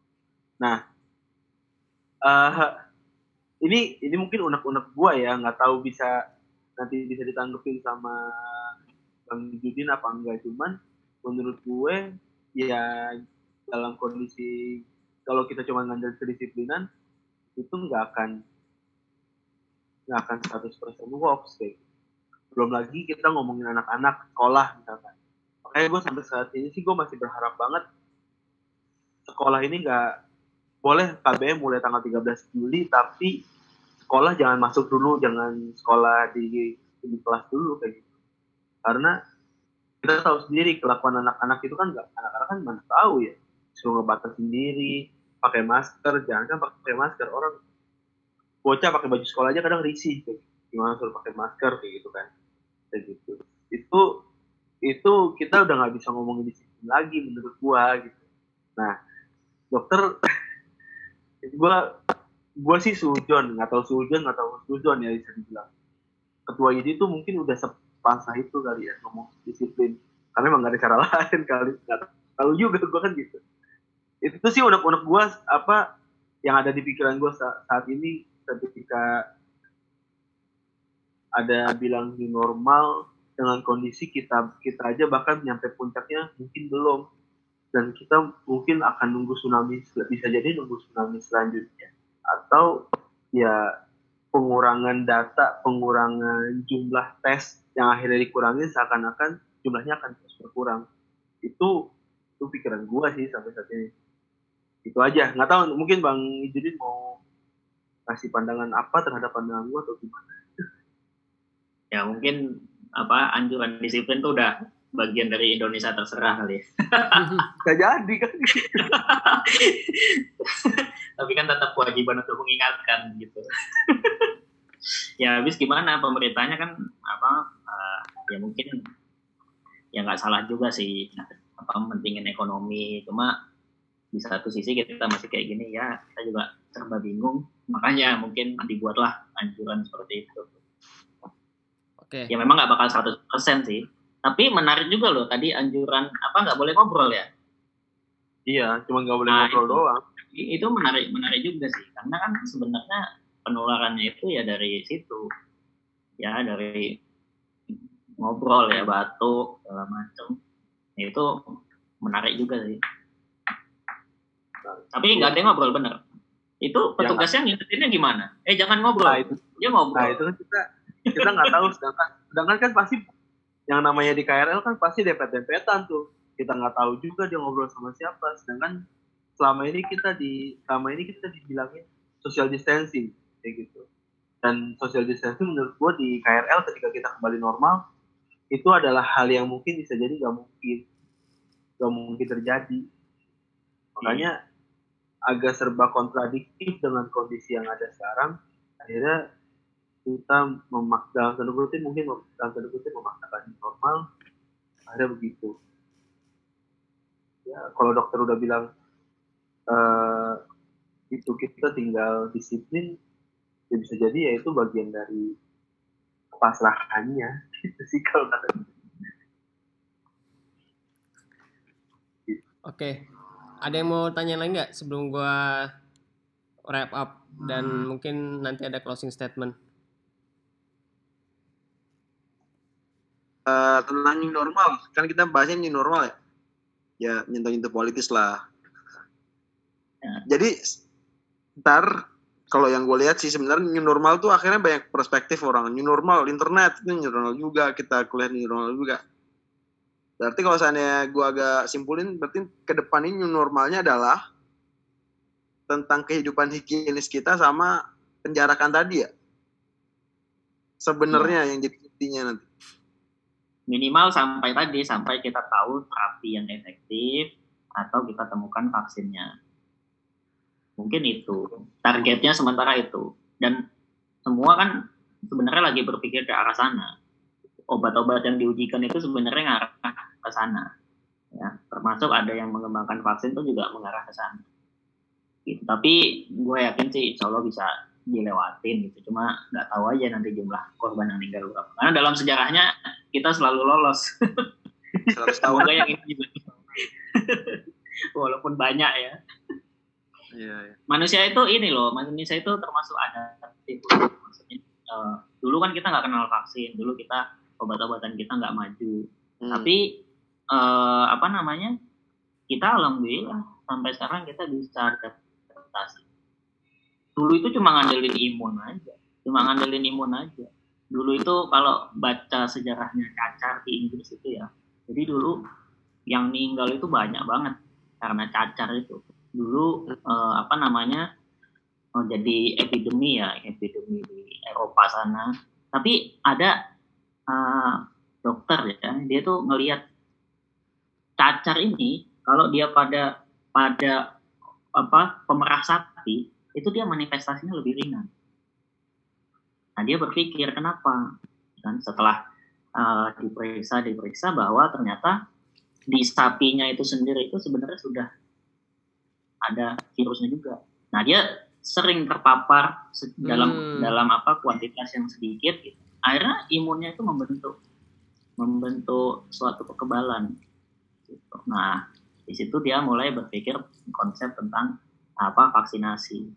Nah, eh, ini ini mungkin unek-unek gua ya, nggak tahu bisa nanti bisa ditanggepin sama Bang Judin apa enggak cuman menurut gue ya dalam kondisi kalau kita cuma ngandel kedisiplinan itu nggak akan nggak akan 100% works kayak gitu. belum lagi kita ngomongin anak-anak sekolah misalkan. Makanya gue sampai saat ini sih gue masih berharap banget sekolah ini nggak boleh KBM mulai tanggal 13 Juli tapi sekolah jangan masuk dulu jangan sekolah di di kelas dulu kayak gitu. Karena kita tahu sendiri kelakuan anak-anak itu kan nggak anak-anak kan mana tahu ya suruh ngebatas sendiri pakai masker. Jangan kan pakai masker orang bocah pakai baju sekolah aja kadang risih gitu. gimana suruh pakai masker kayak gitu kan. Kayak gitu. Itu itu kita udah nggak bisa ngomongin disiplin lagi menurut gua gitu. Nah dokter gua gua sih sujon nggak tahu sujon nggak tahu sujon ya bisa dibilang. Ketua ID itu mungkin udah sepasah itu kali ya ngomong disiplin. Karena emang gak ada cara lain kali. Nggak tahu juga gue kan gitu itu sih unek-unek gue apa yang ada di pikiran gue saat, saat ini ketika ada bilang di normal dengan kondisi kita kita aja bahkan nyampe puncaknya mungkin belum dan kita mungkin akan nunggu tsunami bisa jadi nunggu tsunami selanjutnya atau ya pengurangan data, pengurangan jumlah tes yang akhirnya dikurangi seakan-akan jumlahnya akan terus berkurang. Itu itu pikiran gua sih sampai saat ini. Itu aja. Nggak tahu mungkin Bang Ijudin mau kasih pandangan apa terhadap pandangan gua atau gimana. ya mungkin apa anjuran disiplin tuh udah bagian dari Indonesia terserah kali ya. Jadi kan. tapi kan tetap kewajiban untuk mengingatkan gitu ya habis gimana pemerintahnya kan apa uh, ya mungkin ya nggak salah juga sih apa mentingin ekonomi cuma di satu sisi kita masih kayak gini ya kita juga serba bingung. Makanya mungkin dibuatlah anjuran seperti itu. Oke. ya memang nggak bakal 100% sih. Tapi menarik juga loh tadi anjuran apa nggak boleh ngobrol ya? Iya, cuma nggak boleh Nah, ngobrol itu. doang. Itu menarik menarik juga sih. Karena kan sebenarnya penularannya itu ya dari situ. Ya dari ngobrol ya batuk segala macam itu menarik juga sih tapi nggak ada yang ngobrol bener itu petugasnya ngingetinnya gimana eh jangan ngobrol Nah itu, dia nah ngobrol itu kan kita kita nggak tahu sedangkan sedangkan kan pasti yang namanya di KRL kan pasti dempet-dempetan tuh. Kita nggak tahu juga dia ngobrol sama siapa. Sedangkan selama ini kita di selama ini kita dibilangin social distancing kayak gitu. Dan social distancing menurut gua di KRL ketika kita kembali normal itu adalah hal yang mungkin bisa jadi nggak mungkin nggak mungkin terjadi. Makanya agak serba kontradiktif dengan kondisi yang ada sekarang. Akhirnya kita memak dalam tanda kutip mungkin dalam tanda kutip memaksakan normal ada begitu ya kalau dokter udah bilang eh itu kita tinggal disiplin ya bisa jadi ya itu bagian dari pasrahannya gitu sih kalau Oke. Ada yang mau tanya lagi nggak sebelum gua wrap up? Dan mungkin nanti ada closing statement. Eh, tentang new normal. Kan kita bahasnya new normal ya? Ya nyentuh-nyentuh politis lah. Ya. jadi ntar kalau yang gue lihat sih sebenarnya new normal tuh akhirnya banyak perspektif orang. New normal internet itu new normal juga kita kuliah new normal juga berarti kalau seandainya gue agak simpulin berarti ke depan ini normalnya adalah tentang kehidupan higienis kita sama penjarakan tadi ya? Sebenarnya yang jadi intinya nanti. Minimal sampai tadi sampai kita tahu terapi yang efektif atau kita temukan vaksinnya. Mungkin itu. Targetnya sementara itu. Dan semua kan sebenarnya lagi berpikir ke arah sana obat-obat yang diujikan itu sebenarnya ngarah ke sana. Ya termasuk ada yang mengembangkan vaksin itu juga mengarah ke sana. Gitu. tapi gue yakin sih insya Allah bisa dilewatin gitu. Cuma nggak tahu aja nanti jumlah korban yang meninggal berapa. Karena dalam sejarahnya kita selalu lolos. 100 tahun. Semoga yang ini juga. Walaupun banyak ya. Iya, iya. manusia itu ini loh manusia itu termasuk adaptif maksudnya eh, dulu kan kita nggak kenal vaksin dulu kita obat-obatan kita nggak maju. Hmm. tapi eh, apa namanya kita alhamdulillah sampai sekarang kita bisa adaptasi. Dulu itu cuma ngandelin imun aja cuma ngandelin imun aja. Dulu itu kalau baca sejarahnya cacar di Inggris itu ya jadi dulu yang meninggal itu banyak banget karena cacar itu. Dulu eh, apa namanya oh, jadi epidemi ya epidemi di Eropa sana. Tapi ada eh, dokter ya dia tuh ngelihat cacar ini kalau dia pada pada apa pemerah sapi itu dia manifestasinya lebih ringan nah dia berpikir kenapa dan setelah eh, diperiksa diperiksa bahwa ternyata di sapinya itu sendiri itu sebenarnya sudah ada virusnya juga. Nah dia sering terpapar dalam Hmm. dalam apa kuantitas yang sedikit, gitu. Akhirnya imunnya itu membentuk membentuk suatu kekebalan. Gitu. Nah di situ dia mulai berpikir konsep tentang apa vaksinasi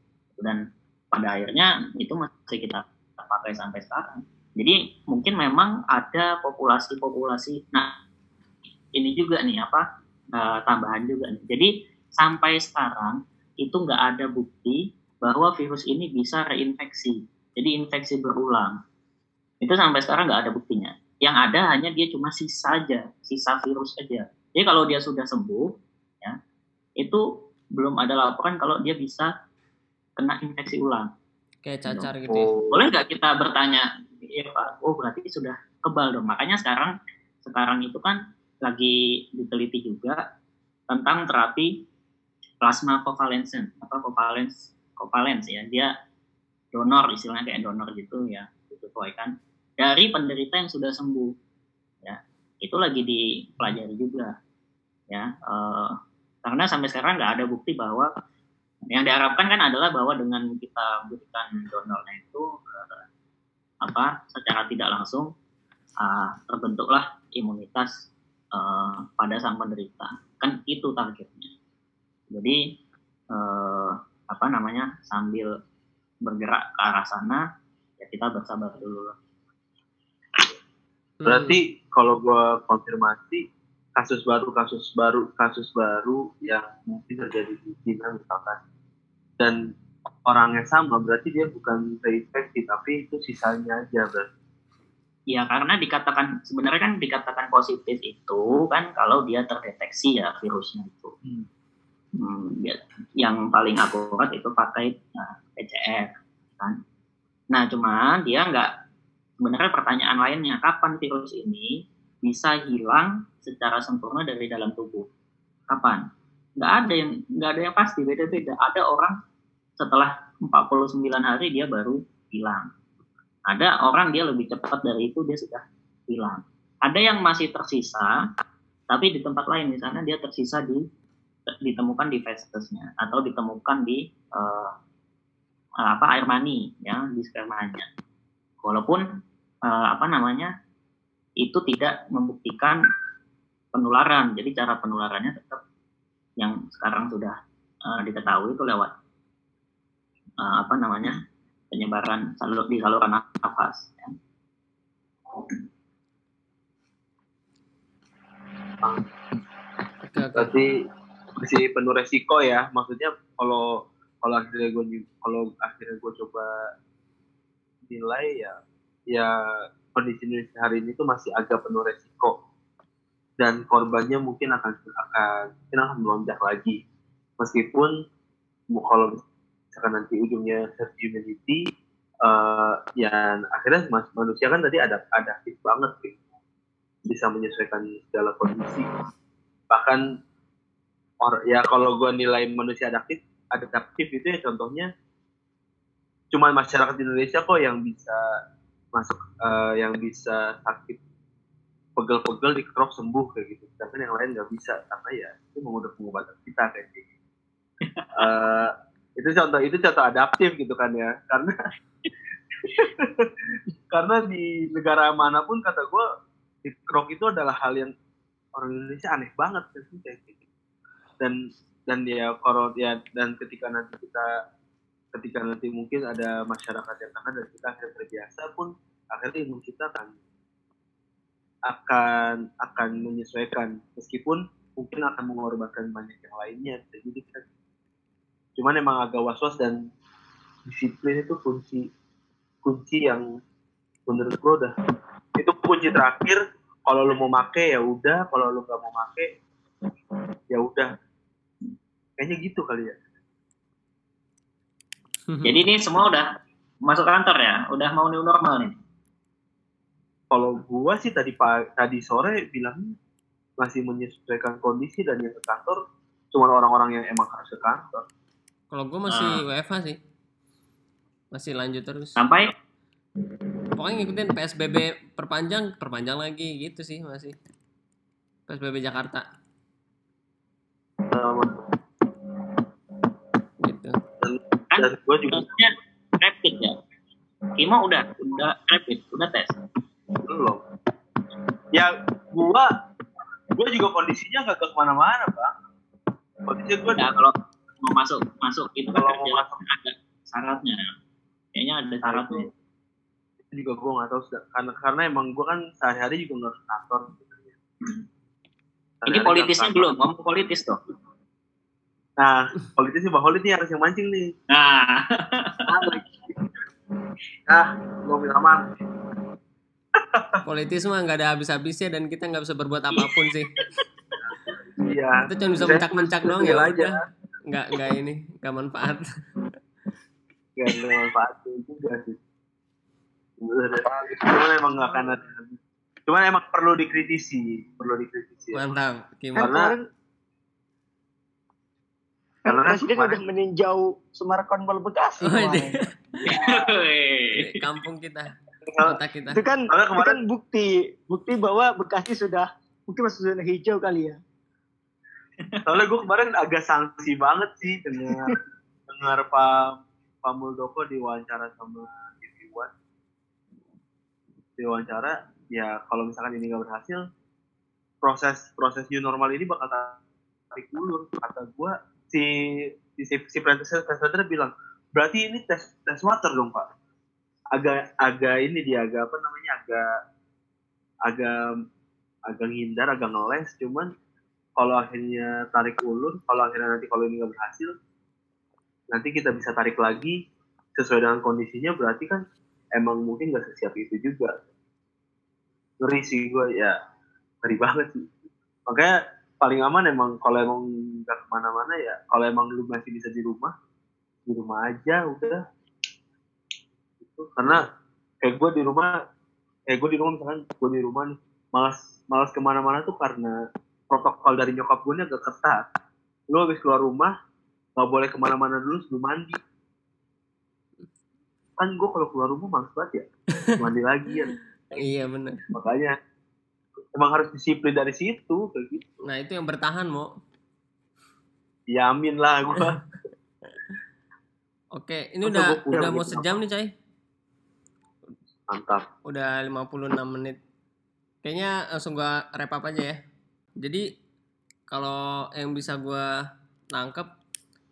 dan pada akhirnya itu masih kita pakai sampai sekarang. Jadi mungkin memang ada populasi-populasi. Nah ini juga nih apa eh, tambahan juga nih. Jadi sampai sekarang itu nggak ada bukti bahwa virus ini bisa reinfeksi. Jadi infeksi berulang. Itu sampai sekarang nggak ada buktinya. Yang ada hanya dia cuma sisa aja, sisa virus aja. Jadi kalau dia sudah sembuh, ya itu belum ada laporan kalau dia bisa kena infeksi ulang. Kayak cacar gitu ya. oh, Boleh nggak kita bertanya, ya Pak, oh berarti sudah kebal dong. Makanya sekarang sekarang itu kan lagi diteliti juga tentang terapi plasma covalescent apa covalence covalence ya dia donor istilahnya kayak donor gitu ya disesuaikan dari penderita yang sudah sembuh. Ya itu lagi dipelajari juga. Ya eh, karena sampai sekarang nggak ada bukti bahwa yang diharapkan kan adalah bahwa dengan kita berikan donornya itu eh, apa secara tidak langsung ah, terbentuklah imunitas eh, pada sang penderita. Kan itu targetnya. Jadi eh, apa namanya sambil bergerak ke arah sana ya kita bersabar dulu lah Hmm. Berarti kalau gua konfirmasi kasus baru kasus baru kasus baru yang mungkin terjadi di China misalkan dan orangnya sama berarti dia bukan terinfeksi tapi itu sisanya aja berarti. Ya karena dikatakan sebenarnya kan dikatakan positif itu kan kalau dia terdeteksi ya virusnya itu. Hmm. Hmm, ya, yang paling akurat itu pakai nah, PCR kan. Nah cuman dia nggak sebenarnya pertanyaan lainnya kapan virus ini bisa hilang secara sempurna dari dalam tubuh? Kapan? Nggak ada yang nggak ada yang pasti beda-beda. Ada orang setelah 49 hari dia baru hilang. Ada orang dia lebih cepat dari itu dia sudah hilang. Ada yang masih tersisa, tapi di tempat lain misalnya dia tersisa di ditemukan di festusnya atau ditemukan di eh, apa air mani ya di spermanya. Walaupun eh, apa namanya itu tidak membuktikan penularan. Jadi cara penularannya tetap yang sekarang sudah eh, diketahui itu lewat eh, apa namanya penyebaran salur, di saluran nafas. Ya. Berarti masih penuh resiko ya. Maksudnya kalau kalau akhirnya gue kalau akhirnya gue coba nilai ya ya kondisi Indonesia hari ini tuh masih agak penuh resiko. Dan korbannya mungkin akan akan mungkin akan melonjak lagi. Meskipun kalau misalkan nanti ujungnya herd immunity eh ya akhirnya manusia kan tadi ada adaptif banget gitu. Bisa menyesuaikan segala kondisi. Bahkan or, ya kalau gue nilai manusia adaptif adaptif itu ya contohnya. Cuma masyarakat Indonesia kok yang bisa masuk eh, yang bisa sakit pegel-pegel di kerok sembuh kayak gitu. Sedangkan yang lain nggak bisa karena ya itu mengubah pengobatan kita kayak gitu. Eh, itu contoh itu contoh adaptif gitu kan ya. Karena karena di negara mana pun kata gue di kerok itu adalah hal yang orang Indonesia aneh banget sih kayak gitu. Dan dan ya kalau ya dan ketika nanti kita ketika nanti mungkin ada masyarakat yang kena dan kita akhirnya terbiasa pun akhirnya imun kita akan akan akan menyesuaikan. Meskipun mungkin akan mengorbankan banyak yang lainnya jadi kita cuman emang agak was was dan disiplin itu kunci kunci yang menurut gue udah itu kunci terakhir. Kalau lu mau make ya udah. Kalau lu nggak mau make ya udah kayaknya gitu kali ya Jadi ini semua udah masuk kantor ya, udah mau new normal nih. kalau gua sih tadi tadi sore bilang masih menyesuaikan kondisi dan yang ke kantor cuma orang-orang yang emang harus ke kantor Kalau gue masih WFH sih. Masih lanjut terus. Sampai Pokoknya ngikutin PSBB perpanjang, perpanjang lagi gitu sih masih. PSBB Jakarta Sama- kan dan gua juga tesnya rapid ya. Kimo udah udah rapid, udah tes. belum ya gua gua juga kondisinya nggak ke ke mana-mana bang kondisinya gua Ya kalau mau masuk masuk itu kan Kalau mau masuk. ada syaratnya. Kayaknya ada syaratnya. itu juga gue nggak tahu sudah- karena karena emang gue kan sehari-hari juga nggak ke kantor sebenarnya. Ini Sehari-hari politisnya belum, ngomong politis tuh. Nah politisnya bang Holid nih harus yang mancing nih Nah, ah gue minta aman Politis mah nggak ada habis-habisnya dan kita nggak bisa berbuat apa pun sih. iya Kita cuma bisa mencak-mencak doang ya aja. udah. Nggak nggak ini, nggak manfaat. gak ada manfaatnya juga sih cuman emang nggak akan ada cuman emang perlu dikritisi perlu dikritisi. Mantap. Gimana? Karena- Karena kan Presiden kemarin- udah meninjau Sumarkon Mall Bekasi Oh. Di kampung kita, kota kita. Itu kan, itu kan bukti, bukti bahwa Bekasi sudah mungkin masuk zona hijau kali ya. Soalnya gue kemarin agak sanksi banget sih dengar dengar Pak Pak Muldoko diwawancara sama TV One. Diwawancara, ya kalau misalkan ini nggak berhasil, proses proses new normal ini bakal tarik ulur. Kata gue si si si, presenter bilang berarti ini tes tes water dong pak. Agak agak ini dia agak apa namanya agak agak agak ngindar agak ngeles cuman kalau akhirnya tarik ulur, kalau akhirnya nanti kalau ini nggak berhasil, nanti kita bisa tarik lagi sesuai dengan kondisinya berarti kan emang mungkin nggak sesiap itu juga. Ngeri sih gue ya, ngeri banget sih. Makanya paling aman emang kalau emang nggak ke mana-mana ya, kalau emang lu masih bisa di rumah, di rumah aja udah. Gitu. Karena kayak gue di rumah, kayak gue di rumah misalkan gue di rumah nih, malas malas ke mana-mana tuh karena protokol dari nyokap gue agak ketat. Lu habis keluar rumah, nggak boleh ke mana-mana dulu sebelum mandi. Kan gue kalau keluar rumah males banget ya, mandi lagi ya. Iya bener. Makanya emang harus disiplin dari situ kayak gitu. Nah itu yang bertahan mau. Yamin lah gue. Oke, ini Masa udah gua punya udah mau sejam nih, Cai. Mantap. Udah 56 menit. Kayaknya langsung gua wrap up aja ya. Jadi kalau yang bisa gua nangkep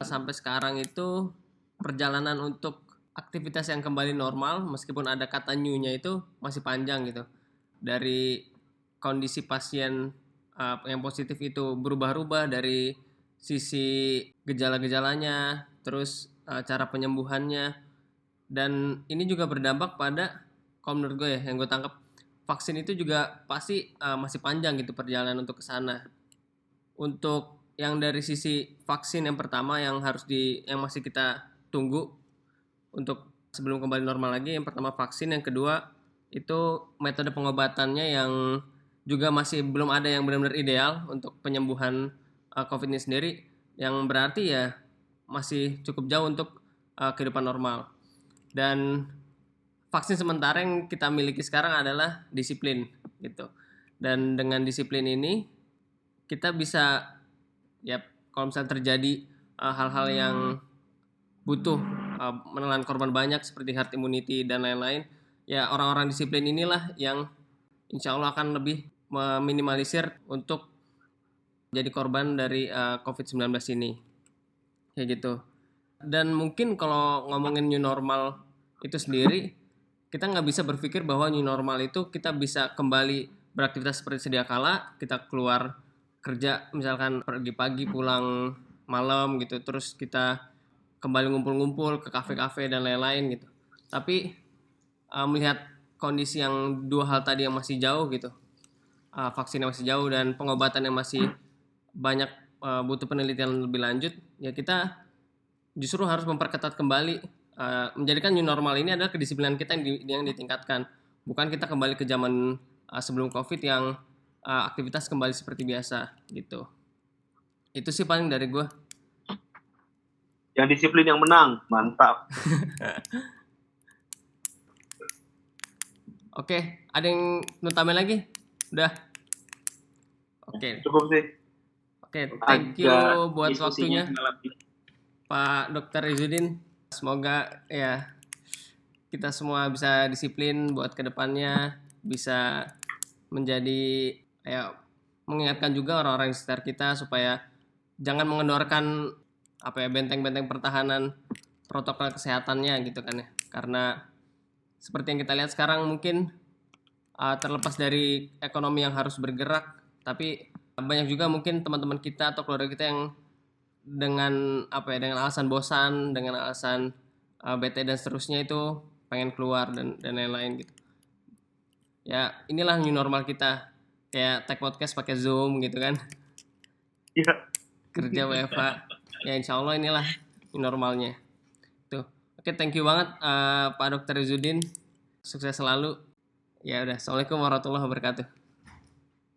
sampai sekarang itu perjalanan untuk aktivitas yang kembali normal meskipun ada kata new-nya itu masih panjang gitu. Dari kondisi pasien uh, yang positif itu berubah-ubah dari sisi gejala-gejalanya, terus uh, cara penyembuhannya dan ini juga berdampak pada kalau menurut gue ya yang gue tangkap vaksin itu juga pasti uh, masih panjang gitu perjalanan untuk ke sana. Untuk yang dari sisi vaksin yang pertama yang harus di yang masih kita tunggu untuk sebelum kembali normal lagi yang pertama vaksin yang kedua itu metode pengobatannya yang juga masih belum ada yang benar-benar ideal untuk penyembuhan uh, COVID ini sendiri yang berarti ya masih cukup jauh untuk uh, kehidupan normal. Dan vaksin sementara yang kita miliki sekarang adalah disiplin gitu. Dan dengan disiplin ini kita bisa ya kalau misalnya terjadi uh, hal-hal yang butuh uh, menelan korban banyak seperti herd immunity dan lain-lain ya orang-orang disiplin inilah yang insya Allah akan lebih meminimalisir untuk jadi korban dari uh, COVID-19 ini. Kayak gitu. Dan mungkin kalau ngomongin new normal itu sendiri kita nggak bisa berpikir bahwa new normal itu kita bisa kembali beraktivitas seperti sedia kala kita keluar kerja misalkan pergi pagi pulang malam gitu terus kita kembali ngumpul-ngumpul ke kafe-kafe dan lain-lain gitu. Tapi uh, melihat kondisi yang dua hal tadi yang masih jauh gitu uh, vaksin yang masih jauh dan pengobatan yang masih banyak uh, butuh penelitian lebih lanjut ya kita justru harus memperketat kembali uh, menjadikan new normal ini adalah kedisiplinan kita yang, di- yang ditingkatkan. Bukan kita kembali ke zaman uh, sebelum covid yang uh, aktivitas kembali seperti biasa gitu. Itu sih paling dari gue Yang disiplin yang menang, mantap. oke ada yang mau tambahin lagi? Udah? Oke. Cukup sih. Oke thank you buat waktunya. Pak Dr. Izudin. Semoga ya kita semua bisa disiplin buat ke depannya bisa menjadi ya mengingatkan juga orang-orang di sekitar kita supaya jangan mengendorkan apa ya benteng-benteng pertahanan protokol kesehatannya gitu kan ya karena seperti yang kita lihat sekarang mungkin uh, terlepas dari ekonomi yang harus bergerak tapi banyak juga mungkin teman-teman kita atau keluarga kita yang dengan apa ya dengan alasan bosan dengan alasan uh, bete dan seterusnya itu pengen keluar dan dan lain-lain gitu. Ya inilah new normal kita. Kayak tag podcast pakai zoom gitu kan. Iya. kerja WFA ya insya Allah inilah new normalnya. Tuh oke thank you banget uh, Pak Dokter Izudin sukses selalu. Ya udah assalamualaikum warahmatullahi wabarakatuh